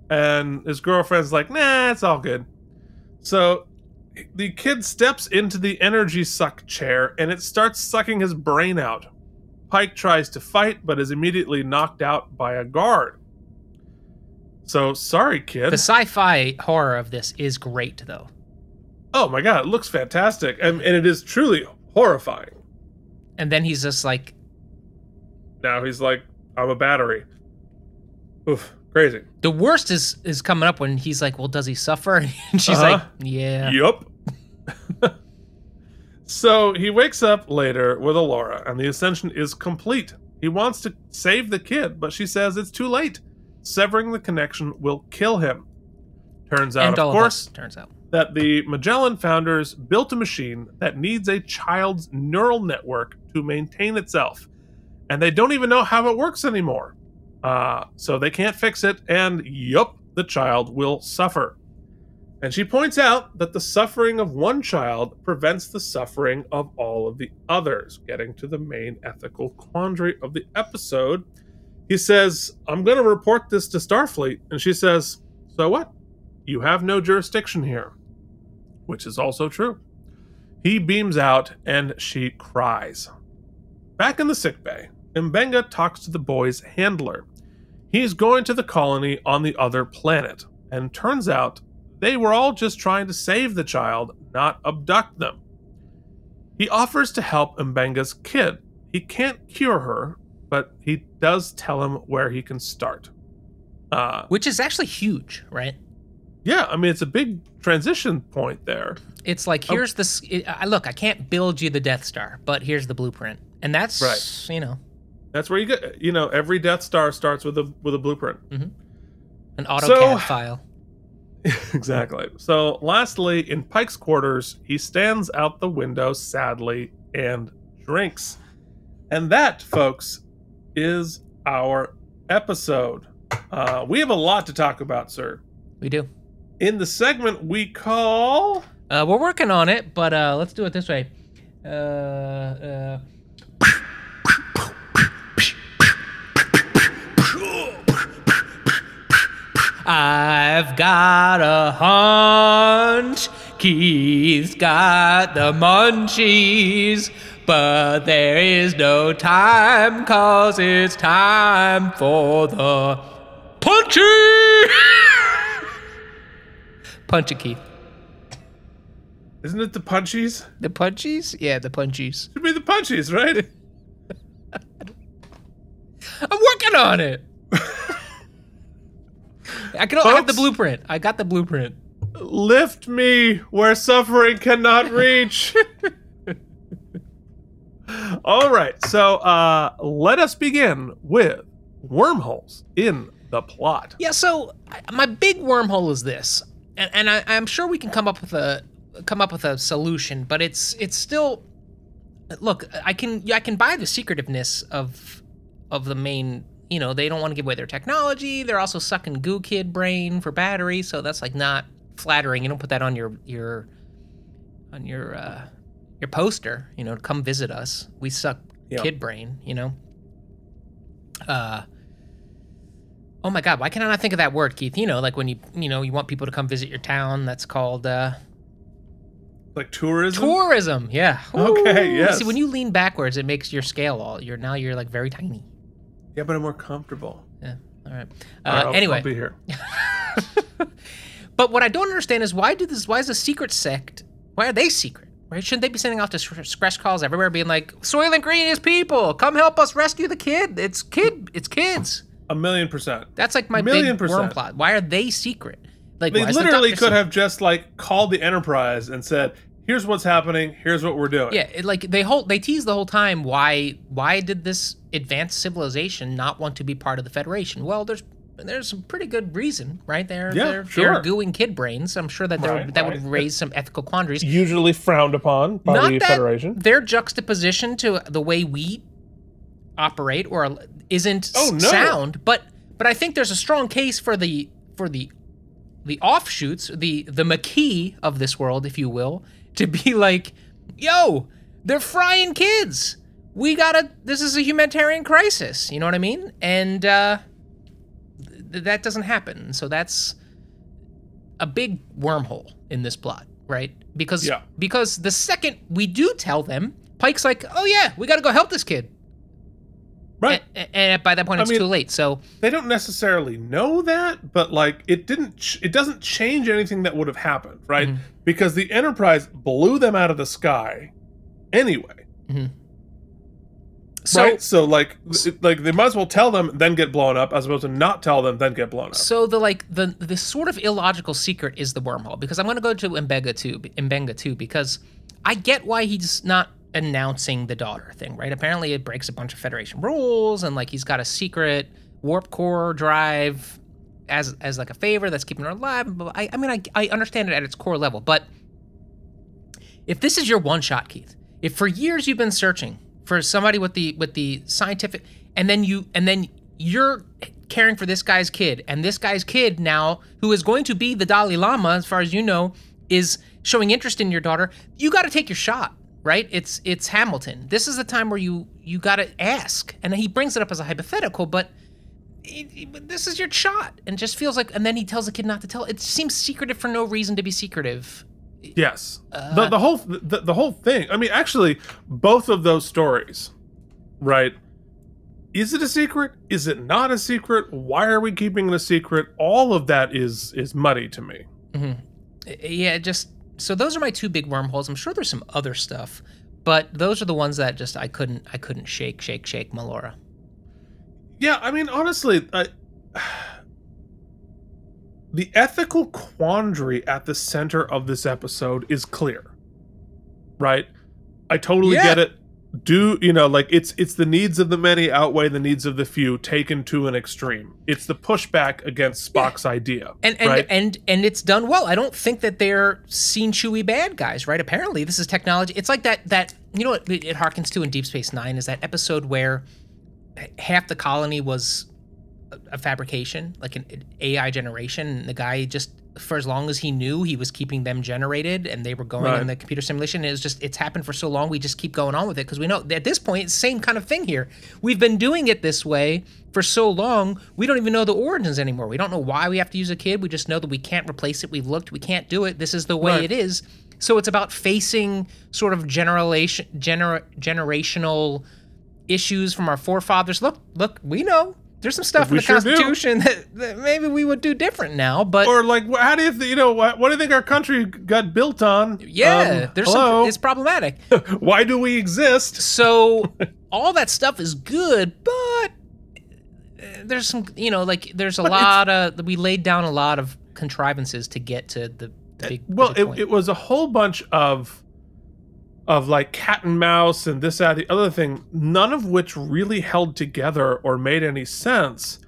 and his girlfriend's like, nah, it's all good. So the kid steps into the energy suck chair, and it starts sucking his brain out. Pike tries to fight, but is immediately knocked out by a guard. So sorry, kid. The sci-fi horror of this is great, though. oh my god, it looks fantastic, and, and it is truly horrifying. And then he's just like, Now he's like, I'm a battery. Oof, crazy. the worst is is coming up when he's like, "Well, does he suffer?" And she's Uh-huh. like, "Yeah." Yup. so he wakes up later with Alora, and the ascension is complete. He wants to save the kid, but she says it's too late. Severing the connection will kill him. Turns out, and of course, of turns out. that the Majalan founders built a machine that needs a child's neural network to maintain itself. And they don't even know how it works anymore. Uh, so they can't fix it, and yup, the child will suffer. And she points out that the suffering of one child prevents the suffering of all of the others, getting to the main ethical quandary of the episode. He says, I'm going to report this to Starfleet. And she says, So what? You have no jurisdiction here. Which is also true. He beams out and she cries. Back in the sickbay, Mbenga talks to the boy's handler. He's going to the colony on the other planet, and turns out they were all just trying to save the child, not abduct them. He offers to help Mbenga's kid. He can't cure her, but he does tell him where he can start. Uh, Which is actually huge, right? yeah, I mean, it's a big transition point there. It's like Oh. here's this. Look, I can't build you the Death Star, but here's the blueprint, and that's Right. you know That's where you get, you know, every Death Star starts with a with a blueprint. an AutoCAD So- file. exactly. So, lastly, in Pike's quarters, he stands out the window sadly and drinks. And that, folks, is our episode. Uh, we have a lot to talk about, sir. We do. In the segment we call. Uh, we're working on it, but uh, let's do it this way. Uh, uh, I've got a hunch. Keith's got the munchies. But there is no time, cause it's time for the punchy! Punchy it, Keith. Isn't it the punchies? The punchies? Yeah, the punchies. Should be the punchies, right? I'm working on it. I can. I have the blueprint. I got the blueprint. Lift me where suffering cannot reach. All right, so uh, let us begin with wormholes in the plot. Yeah. So my big wormhole is this, and, and I, I'm sure we can come up with a come up with a solution, but it's it's still. Look, I can I can buy the secretiveness of of the main. You know, they don't want to give away their technology. They're also sucking goo kid brain for battery, so that's like not flattering. You don't put that on your your on your uh, your poster. You know, to come visit us. We suck Yeah. kid brain. You know. Uh. Oh my God! Why can I not think of that word, Keith? You know, like when you you know you want people to come visit your town. That's called uh, Like tourism? tourism. Yeah. Okay, Ooh. yes. See, when you lean backwards, it makes your scale all. You're now you're like very tiny. Yeah, but I'm more comfortable. Yeah. All right. Uh, right, I'll- anyway, I'll be here. but what I don't understand is why do this? Why is the secret sect? Why are they secret? Right? Shouldn't they be sending off to scratch calls everywhere, being like, "Soylent Green is people. Come help us rescue the kid. It's kid. It's kids." A million percent. That's like my Million big worm percent. plot. Why are they secret? Like They is the literally could secret? have just like called the Enterprise and said, "Here's what's happening. Here's what we're doing." Yeah, it, like they hold they tease the whole time why why did this advanced civilization not want to be part of the Federation? Well, there's there's some pretty good reason, right? They're Yeah, they're, sure. they're gooing kid brains. I'm sure that Right, that right. would raise some ethical quandaries. Usually frowned upon by not the that Federation. their juxtaposition to the way we operate or isn't Oh, no. sound, but but I think there's a strong case for the for the the offshoots, the the McKee of this world, if you will, to be like, yo, they're frying kids. We gotta. This is a humanitarian crisis. You know what I mean? And uh, that doesn't happen. So that's a big wormhole in this plot, right? Because Yeah. because the second we do tell them, Pike's like, oh yeah, we gotta go help this kid. Right. And, and by that point, I it's mean- too late. So they don't necessarily know that, but like it didn't ch- it doesn't change anything that would have happened, right? Mhm. Because the Enterprise blew them out of the sky anyway. So right? So like like they might as well tell them then get blown up as opposed to not tell them then get blown up. So the like the the sort of illogical secret is the wormhole because I'm going to go to Mbenga too, Mbenga too because I get why he's not announcing the daughter thing, right? Apparently it breaks a bunch of Federation rules and like he's got a secret warp core drive as as like a favor that's keeping her alive. But I I mean I I understand it at its core level, but if this is your one shot, Keith, if for years you've been searching for somebody with the with the scientific and then you and then you're caring for this guy's kid and this guy's kid now who is going to be the Dalai Lama as far as you know is showing interest in your daughter, you got to take your shot, right? It's it's Hamilton. This is the time where you you got to ask. And he brings it up as a hypothetical, but this is your shot and just feels like and then he tells the kid not to tell it seems secretive for no reason to be secretive Yes. Uh, the the whole the, the whole thing. I mean, actually, both of those stories, right? Is it a secret? Is it not a secret? Why are we keeping it a secret? All of that is is muddy to me. Uh, yeah just so those are my two big wormholes i'm sure there's some other stuff but those are the ones that just i couldn't i couldn't shake shake shake melora Yeah, I mean, honestly, I, the ethical quandary at the center of this episode is clear, right? I totally Yeah. get it. Do you know, like it's it's the needs of the many outweigh the needs of the few, taken to an extreme. It's the pushback against Spock's idea, and and, right? and and it's done well i don't think that they're seen chewy bad guys right apparently this is technology it's like that that you know what it, it harkens to in deep space nine is that episode where half the colony was a, fabrication like an, ai generation. And the guy just for as long as he knew he was keeping them generated and they were going Right. in the computer simulation. It was just it's happened for so long we just keep going on with it because we know at this point it's the same kind of thing here. We've been doing it this way for so long we don't even know the origins anymore. We don't know why we have to use a kid. We just know that we can't replace it. We've looked we can't do it. This is the way Right. it is. So it's about facing sort of generation gener- generational issues from our forefathers. Look look we know there's some stuff in the sure constitution that, that maybe we would do different now but or like, how do you, th- you know, what, what do you think our country got built on? yeah Um, there's hello? some it's problematic Why do we exist? so all that stuff is good but uh, there's some you know like there's a But lot of we laid down a lot of contrivances to get to the, the big the well big it, it was a whole bunch of of like cat and mouse and this that the other thing none of which really held together or made any sense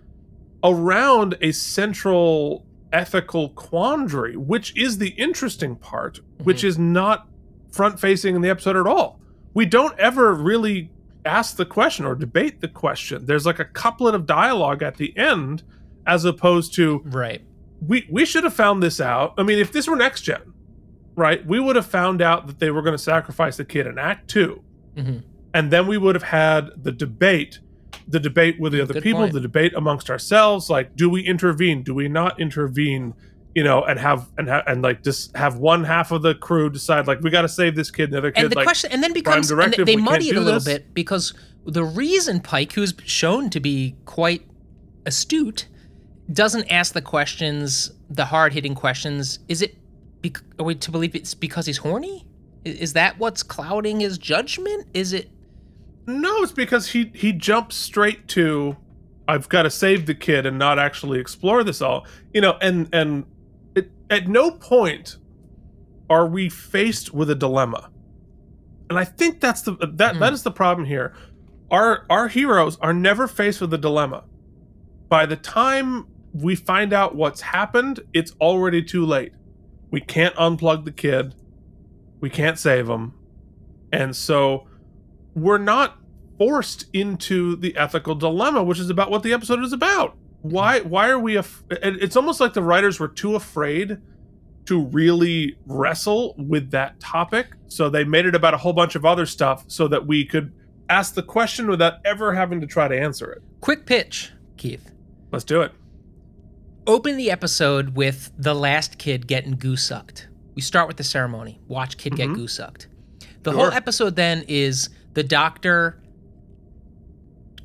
around a central ethical quandary which is the interesting part which mm-hmm. is not front facing in the episode at all. We don't ever really ask the question or debate the question. There's like a couplet of dialogue at the end as opposed to right. we we should have found this out. I mean, if this were next gen, right, we would have found out that they were going to sacrifice the kid in Act 2 Mhm. and then we would have had the debate, the debate with the other Good people, point. the debate amongst ourselves. Like, do we intervene? Do we not intervene? You know, and have and have and like just have one half of the crew decide like we got to save this kid, and the other kid and the like question and then becomes and they- they muddy it a little this. bit because the reason pike who's shown to be quite astute doesn't ask the questions the hard-hitting questions is it bec- are we to believe it's because he's horny is that what's clouding his judgment is it No, it's because he he jumps straight to I've got to save the kid and not actually explore this all. You know, and and it, at no point are we faced with a dilemma. And I think that's the that Hmm. that is the problem here. Our our heroes are never faced with a dilemma. By the time we find out what's happened, it's already too late. We can't unplug the kid. We can't save him. And so we're not forced into the ethical dilemma, which is about what the episode is about. Why? Why are we? Af- it's almost like the writers were too afraid to really wrestle with that topic, so they made it about a whole bunch of other stuff, so that we could ask the question without ever having to try to answer it. quick pitch keith Let's do it. Open the episode with the last kid getting goose sucked. We start with the ceremony. Watch kid get Mhm. goose sucked. The Sure. whole episode then is the doctor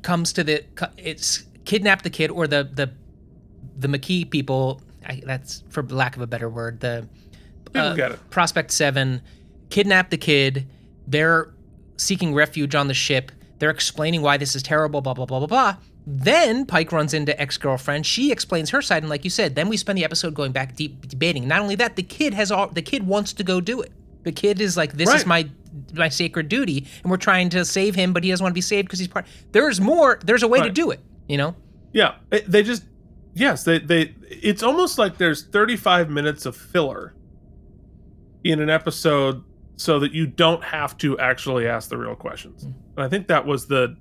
comes to the it's kidnap the kid or the the the McKee people. I, that's for lack of a better word. The get it. Prospect Seven kidnap the kid. They're seeking refuge on the ship. They're explaining why this is terrible. Blah blah blah blah blah. Then Pike runs into ex girlfriend. She explains her side, and like you said, then we spend the episode going back deep debating. Not only that, the kid has all the kid wants to go do it. The kid is like, "This is my my sacred duty," and we're trying to save him, but he doesn't want to be saved because he's part. There's more. There's a way to do it. You know. Yeah, they just yes, they they it's almost like there's 35 minutes of filler in an episode so that you don't have to actually ask the real questions. Mm. And I think that was the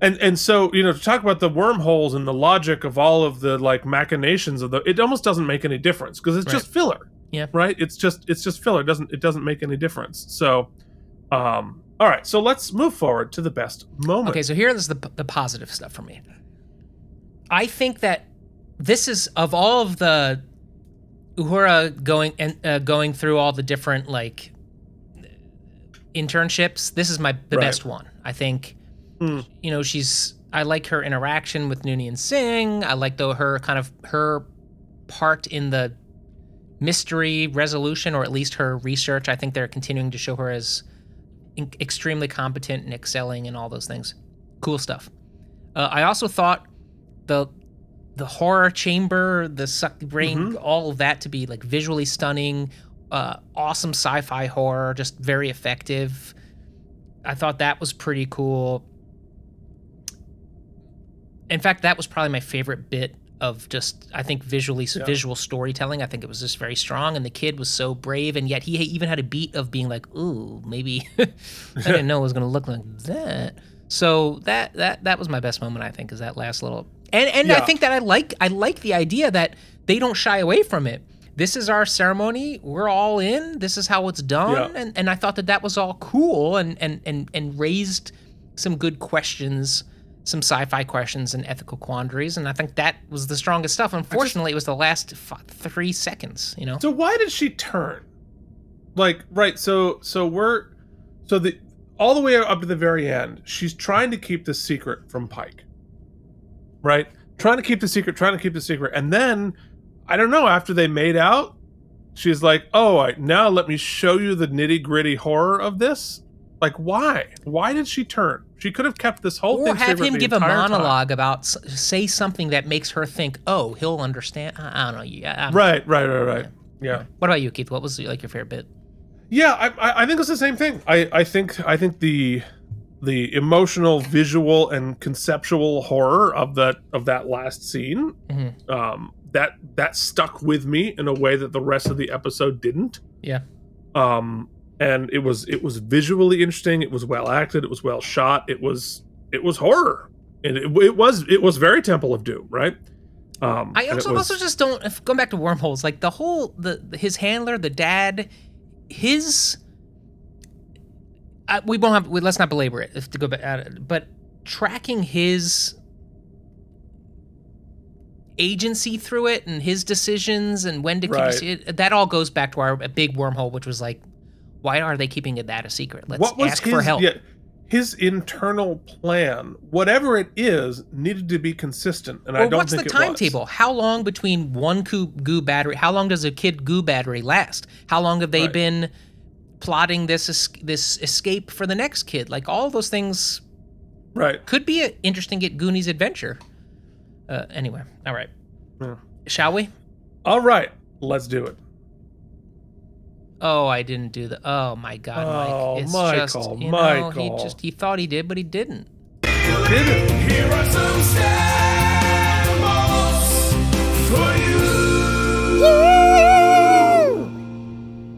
and and so, you know, to talk about the wormholes and the logic of all of the like machinations of the it almost doesn't make any difference because it's just filler. Yeah. Right? It's just it's just filler. It doesn't it doesn't make any difference. So um all right, so let's move forward to the best moment. Okay, so here's the the positive stuff for me. I think that this is of all of the Uhura going and uh, going through all the different like internships. This is my the Right. best one. I think. Hmm. You know, she's. I like her interaction with Noonien Singh. I like though her kind of her part in the mystery resolution, or at least her research. I think they're continuing to show her as in- extremely competent and excelling and all those things. Cool stuff. Uh, I also thought the the horror chamber, the suck brain, all of that to be like visually stunning, uh, awesome sci-fi horror, just very effective. I thought that was pretty cool. In fact, that was probably my favorite bit of just I think visually visual storytelling. I think it was just very strong, and the kid was so brave, and yet he even had a beat of being like, "Ooh, maybe I didn't know it was going to look like that." So that that that was my best moment. I think is that last little, and and I think that I like I like the idea that they don't shy away from it. This is our ceremony. We're all in. This is how it's done, Yeah. and and I thought that that was all cool and and and and raised some good questions, some sci-fi questions and ethical quandaries, and I think that was the strongest stuff. Unfortunately, it was the last f- three seconds. You know, So why did she turn? Like right, so so we're so the all the way up to the very end, she's trying to keep the secret from Pike. Right? Trying to keep the secret, trying to keep the secret. And then I don't know, after they made out, she's like, "Oh, I, now let me show you the nitty-gritty horror of this." Like why? Why did she turn? She could have kept this whole or thing Or have him give a entire time. monologue about say something that makes her think, "Oh, he'll understand." I, I don't know. Yeah, Right, right, right, right. Yeah. What about you, Keith? What was like your favorite bit? Yeah, I, I- I think it's the same thing. I, I think I think the the emotional, visual, and conceptual horror of that of that last scene Mhm. um, that that stuck with me in a way that the rest of the episode didn't. Yeah. Um, and it was it was visually interesting. It was well acted. It was well shot. It was it was horror, and it, it was it was very Temple of Doom, right? Um, I also was- also just don't if, going back to wormholes. Like the whole the his handler, the dad, his. I, we won't have. We, let's not belabor it. If to go back, at it, but tracking his agency through it and his decisions and when to keep Right. it, that all goes back to our big wormhole, which was like, why are they keeping it that a secret? Let's what was ask his, for help. Yeah, his internal plan, whatever it is, needed to be consistent, and I don't what's think the timetable? How long between one goo, goo battery? How long does a kid goo battery last? How long have they Right. been plotting this this escape for the next kid? Like all those things Right. could be an interesting get Goonies adventure. Uh, anyway, all right. Yeah. Shall we? All right. Let's do it. Oh, I didn't do the. Oh my God, Oh, Mike! It's Michael, just you know he just he thought he did, but he didn't. Did it? Here are some samples for you.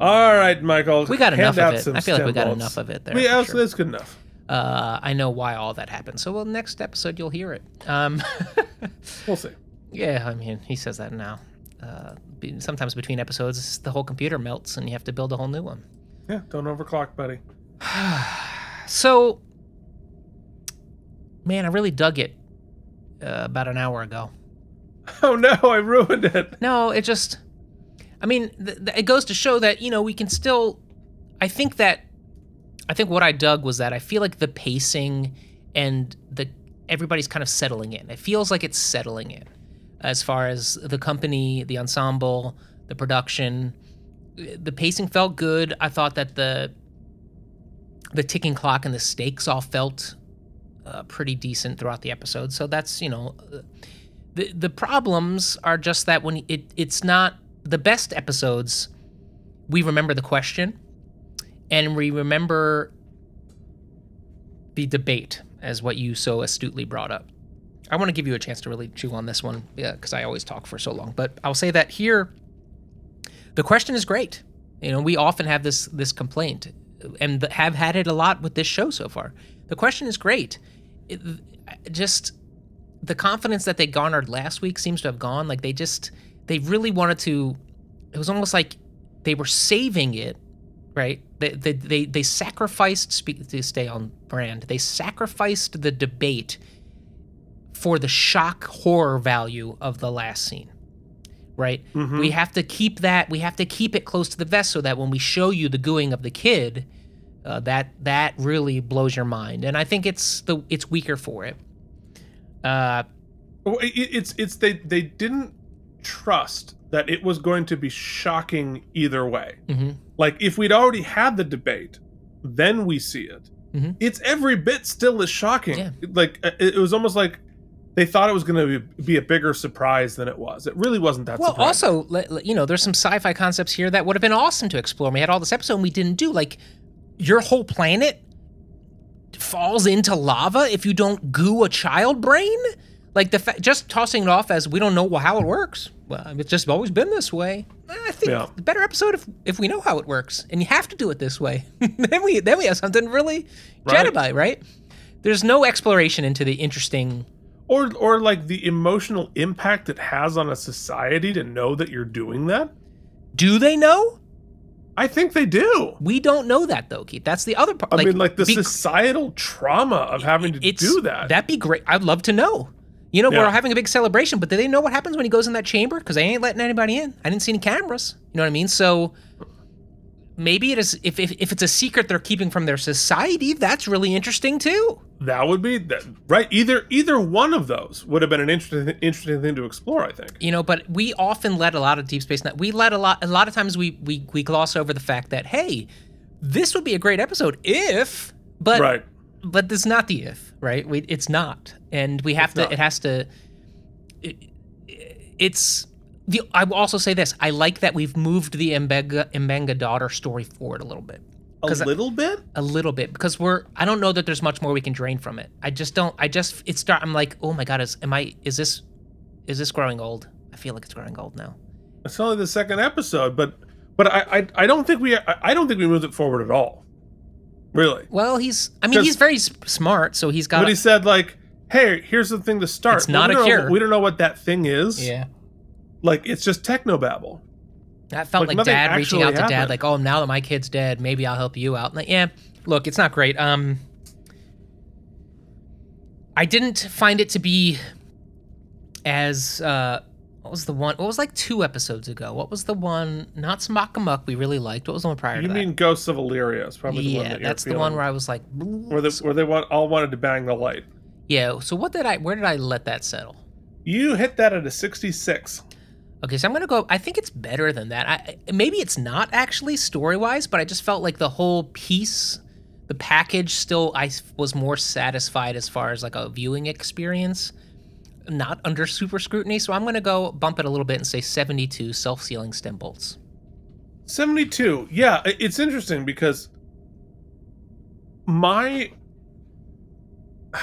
All right, Michael. We got enough of it. I feel like we got stem enough of it there. We, for yeah, sure. that's good enough. Uh, I know why all that happened. So, well, next episode you'll hear it. Um, We'll see. yeah, I mean, he says that now. Uh, sometimes between episodes, the whole computer melts and you have to build a whole new one. Yeah, don't overclock, buddy. So, man, I really dug it uh, about an hour ago. Oh no, I ruined it. No, it just, I mean, th- th- it goes to show that, you know, we can still, I think that, I think what I dug was that I feel like the pacing and the, everybody's kind of settling in. It feels like it's settling in as far as the company, the ensemble, the production. The pacing felt good. I thought that the the ticking clock and the stakes all felt uh, pretty decent throughout the episode. So that's you know, the the problems are just that when it it's not the best episodes. We remember the question, and we remember the debate as what you so astutely brought up. I want to give you a chance to really chew on this one because I always talk for so long. But I'll say that here, the question is great. You know, we often have this this complaint, and have had it a lot with this show so far. The question is great. It, just the confidence that they garnered last week seems to have gone. Like they just they really wanted to. It was almost like they were saving it, right? They they they, they sacrificed. To stay on brand. They sacrificed the debate for the shock horror value of the last scene right Mhm. we have to keep that we have to keep it close to the vest so that when we show you the gooing of the kid uh, that that really blows your mind and i think it's the it's weaker for it uh it- it's it's they they didn't trust that it was going to be shocking either way. mhm. Like if we'd already had the debate, then we see it. Mhm. It's every bit still as shocking. Yeah. Like uh, it was almost like they thought it was going to be, be a bigger surprise than it was. It really wasn't that. well surprising. also you know there's some sci-fi concepts here that would have been awesome to explore we had all this episode and we didn't do like your whole planet falls into lava if you don't goo a child brain like the fa- just tossing it off as we don't know how it works well it's just always been this way i think Yeah. the better episode if if we know how it works and you have to do it this way then we then we have something really Right. Jedi, right there's no exploration into the interesting or or like the emotional impact it has on a society to know that you're doing that. do they know I think they do. We don't know that though, Keith. That's the other part. I mean, like the be- societal trauma of having to do that. That'd be great. I'd love to know. You know, we're having a big celebration, but do they know what happens when he goes in that chamber? Because they ain't letting anybody in. I didn't see any cameras. You know what I mean? So maybe it is. If if, if it's a secret they're keeping from their society, that's really interesting too. That would be that, right. Either either one of those would have been an interesting interesting thing to explore. I think. You know, but we often let a lot of Deep Space. We let a lot. A lot of times we we we gloss over the fact that hey, this would be a great episode if. But right. but it's not the if, right? We, it's not, and we have It's to. not. It has to. It, it's the. I will also say this. I like that we've moved the Mbenga Mbenga daughter story forward a little bit, A 'Cause I- little bit. a little bit, because we're. I don't know that there's much more we can drain from it. I just don't. I just. It start. I'm like, oh my god, is am I? Is this? Is this growing old? I feel like it's growing old now. It's only the second episode, but but I I, I don't think we I, don't think we moved it forward at all. Really. Well, he's. I mean he's very smart, so he's got. But he said like, "Hey, here's the thing to start. It's not we a know- cure. we don't know what that thing is. yeah. Like it's just technobabble. That felt Like, like, dad reaching out to actually dad, like, "Oh, now that my kid's dead, maybe I'll help you out." Like, yeah, look, it's not great. Um, I didn't find it to be as uh, what was the one? What was like two episodes ago? What was the one? Not Smock We really liked. What was the one prior You mean Ghosts of Illyria? Is probably the one Yeah, that you're that's the one where I was like, where they, where they want, all wanted to bang the light. yeah. So what did I? Where did I let that settle? You hit that at a 66. Okay, so I'm gonna go. I think it's better than that. I, maybe it's not actually story wise, but I just felt like the whole piece, the package, still I was more satisfied as far as like a viewing experience, not under super scrutiny. So I'm gonna go bump it a little bit and say 72 self sealing stem bolts. 72. Yeah, it's interesting because my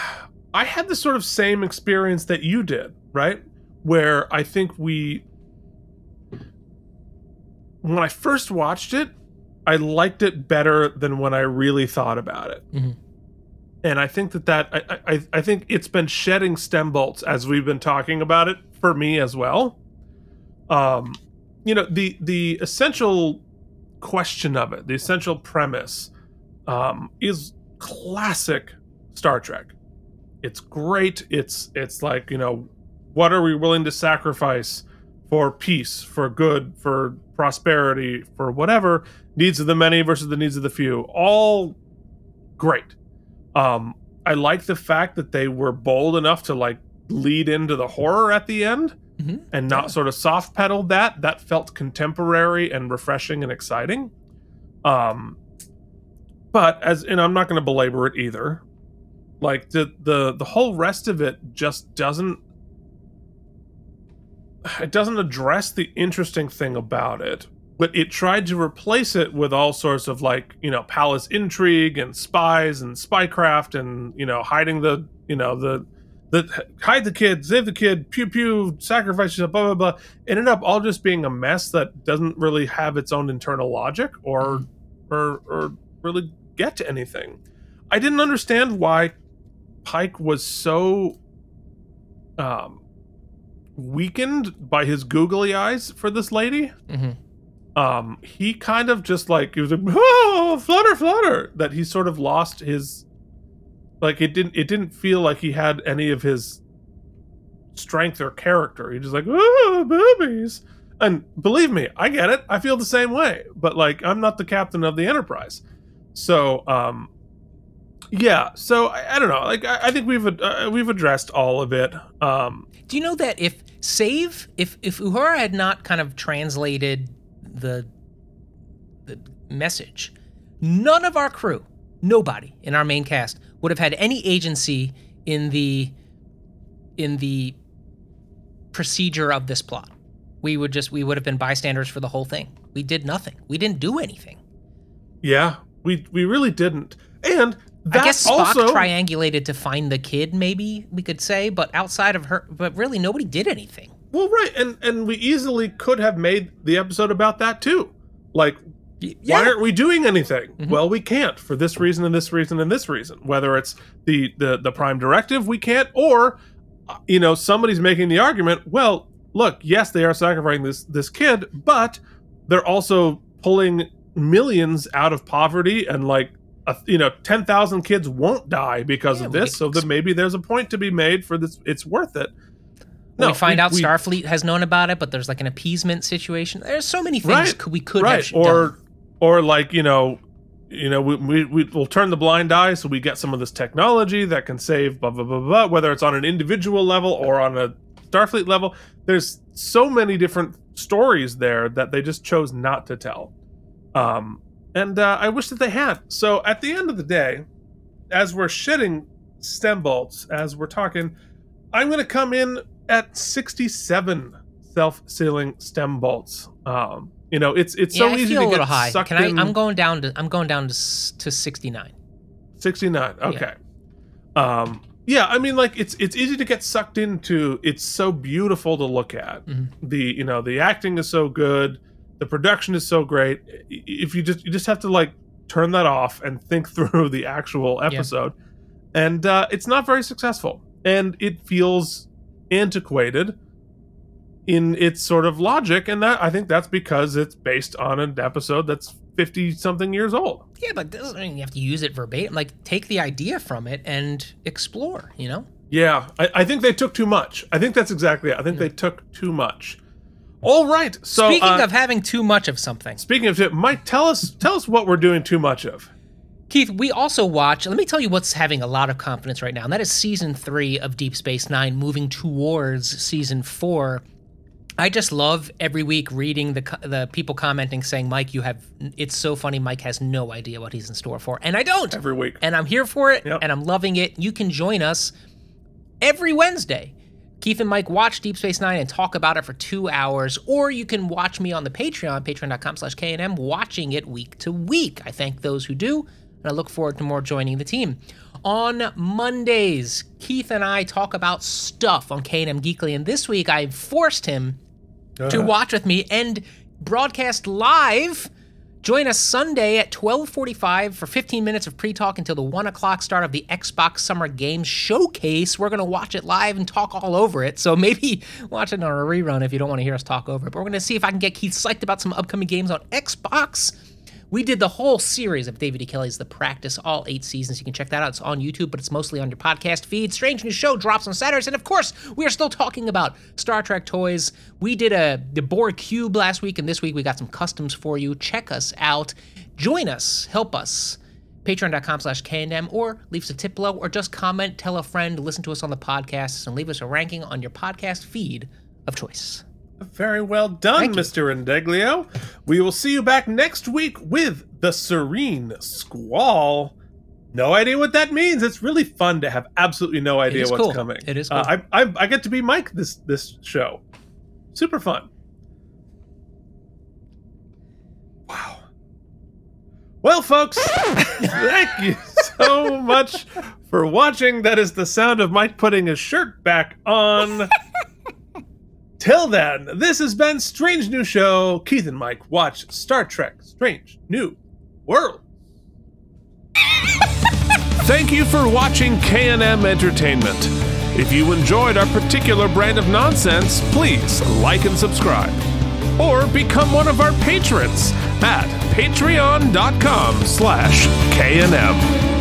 I had the sort of same experience that you did, right? Where I think we when I first watched it, I liked it better than when I really thought about it. Mhm. And I think that that I, I I think it's been shedding stem bolts as we've been talking about it for me as well. Um, you know the the essential question of it, the essential premise, um, is classic Star Trek. It's great. It's it's like you know, what are we willing to sacrifice for peace, for good, for prosperity, for whatever needs of the many versus the needs of the few? All great. Um, I like the fact that they were bold enough to like lead into the horror at the end Mhm. and not Yeah. sort of soft pedaled that. That felt contemporary and refreshing and exciting. Um, but as and I'm not going to belabor it either. Like the the the whole rest of it just doesn't it doesn't address the interesting thing about it but it tried to replace it with all sorts of like you know palace intrigue and spies and spycraft and you know hiding the you know the the hide the kid save the kid pew pew sacrifice yourself blah blah blah. Ended up all just being a mess that doesn't really have its own internal logic or or or really get to anything. I didn't understand why pike was so um weakened by his googly eyes for this lady. Hmm um he kind of just like he was like oh flutter flutter that he sort of lost his like it didn't it didn't feel like he had any of his strength or character. He just like oh boobies. And believe me i get it. I feel the same way. But like i'm not the captain of the enterprise. So um yeah so i, I don't know like i, I think we've uh, we've addressed all of it um Do you know that if save if if Uhura had not kind of translated the the message, none of our crew, nobody in our main cast would have had any agency in the in the procedure of this plot. We would just we would have been bystanders for the whole thing. We did nothing. We didn't do anything. yeah we we really didn't and that I guess Spock also triangulated to find the kid, maybe we could say, but outside of her, but really nobody did anything. Well, right, and and we easily could have made the episode about that too. Like, why aren't we doing anything? Mhm. Well, we can't for this reason and this reason and this reason. Whether it's the the the prime directive, we can't, or uh, you know, somebody's making the argument. Well, look, yes, they are sacrificing this this kid, but they're also pulling millions out of poverty and like. A, you know, ten thousand kids won't die because Yeah, of this. So then maybe there's a point to be made for this. It's worth it. No, we find out we- Starfleet has known about it, but there's like an appeasement situation. There's so many things Right, we could right or done. or like you know you know we, we we will turn the blind eye so we get some of this technology that can save blah blah blah blah whether it's on an individual level or on a starfleet level there's so many different stories there that they just chose not to tell um and uh, i wish that they had so at the end of the day as we're shitting stem bolts as we're talking i'm going to come in at 67 self-sealing stem bolts um you know it's it's yeah, so I easy to a little get high. sucked Can I? in I'm going down to I'm going down to to 69. 69 okay um yeah i mean like it's it's easy to get sucked into it's so beautiful to look at Mhm. the you know the acting is so good the production is so great if you just you just have to like turn that off and think through the actual episode and uh it's not very successful and it feels antiquated in its sort of logic and that i think that's because it's based on an episode that's 50 something years old Yeah, but doesn't mean you have to use it verbatim. Like take the idea from it and explore. You know. Yeah, I, I think they took too much. I think that's exactly it. I think they took too much. All right. So Speaking uh, of having too much of something, speaking of it, Mike, tell us tell us what we're doing too much of. Keith, we also watch. Let me tell you what's having a lot of confidence right now, and that is season three of Deep Space Nine, moving towards season four. I just love every week reading the the people commenting saying, "Mike, you have it's so funny. Mike has no idea what he's in store for," and I don't. Every week. and I'm here for it, Yep. and I'm loving it. You can join us every Wednesday. Keith and Mike watch Deep Space Nine and talk about it for two hours, or you can watch me on the Patreon, patreon.com slash KNM, watching it week to week. I thank those who do, and I look forward to more joining the team. On Mondays, Keith and I talk about stuff on KNM Geekly, and this week I forced him to watch with me and broadcast live. Join us Sunday at 12:45 for 15 minutes of pre-talk until the one o'clock start of the Xbox Summer Games Showcase. We're gonna watch it live and talk all over it. So maybe watch it on a rerun if you don't want to hear us talk over it. But we're gonna see if I can get Keith psyched about some upcoming games on Xbox. We did the whole series of David E. Kelley's The Practice, all eight seasons. You can check that out. It's on YouTube, but it's mostly on your podcast feed. Strange New Show drops on Saturdays. And of course, we are still talking about Star Trek toys. We did a the Borg Cube last week, and this week we got some customs for you. Check us out. Join us. Help us patreon.com slash KNM, or leave us a tip below, or just comment, tell a friend, listen to us on the podcast, and leave us a ranking on your podcast feed of choice. Very well done, Thank you. Mr. Indeglio. We will see you back next week with the Serene Squall. No idea what that means. It's really fun to have absolutely no idea what's cool. coming. It is Uh. I, I I get to be Mike this this show. Super fun. Wow. Well, folks, thank you so much for watching. That is the sound of Mike putting his shirt back on. Till then, this has been Strange New Show. Keith and Mike watch Star Trek Strange New World. Thank you for watching K&M Entertainment. If you enjoyed our particular brand of nonsense, please like and subscribe. Or become one of our patrons at patreon.com slash K&M.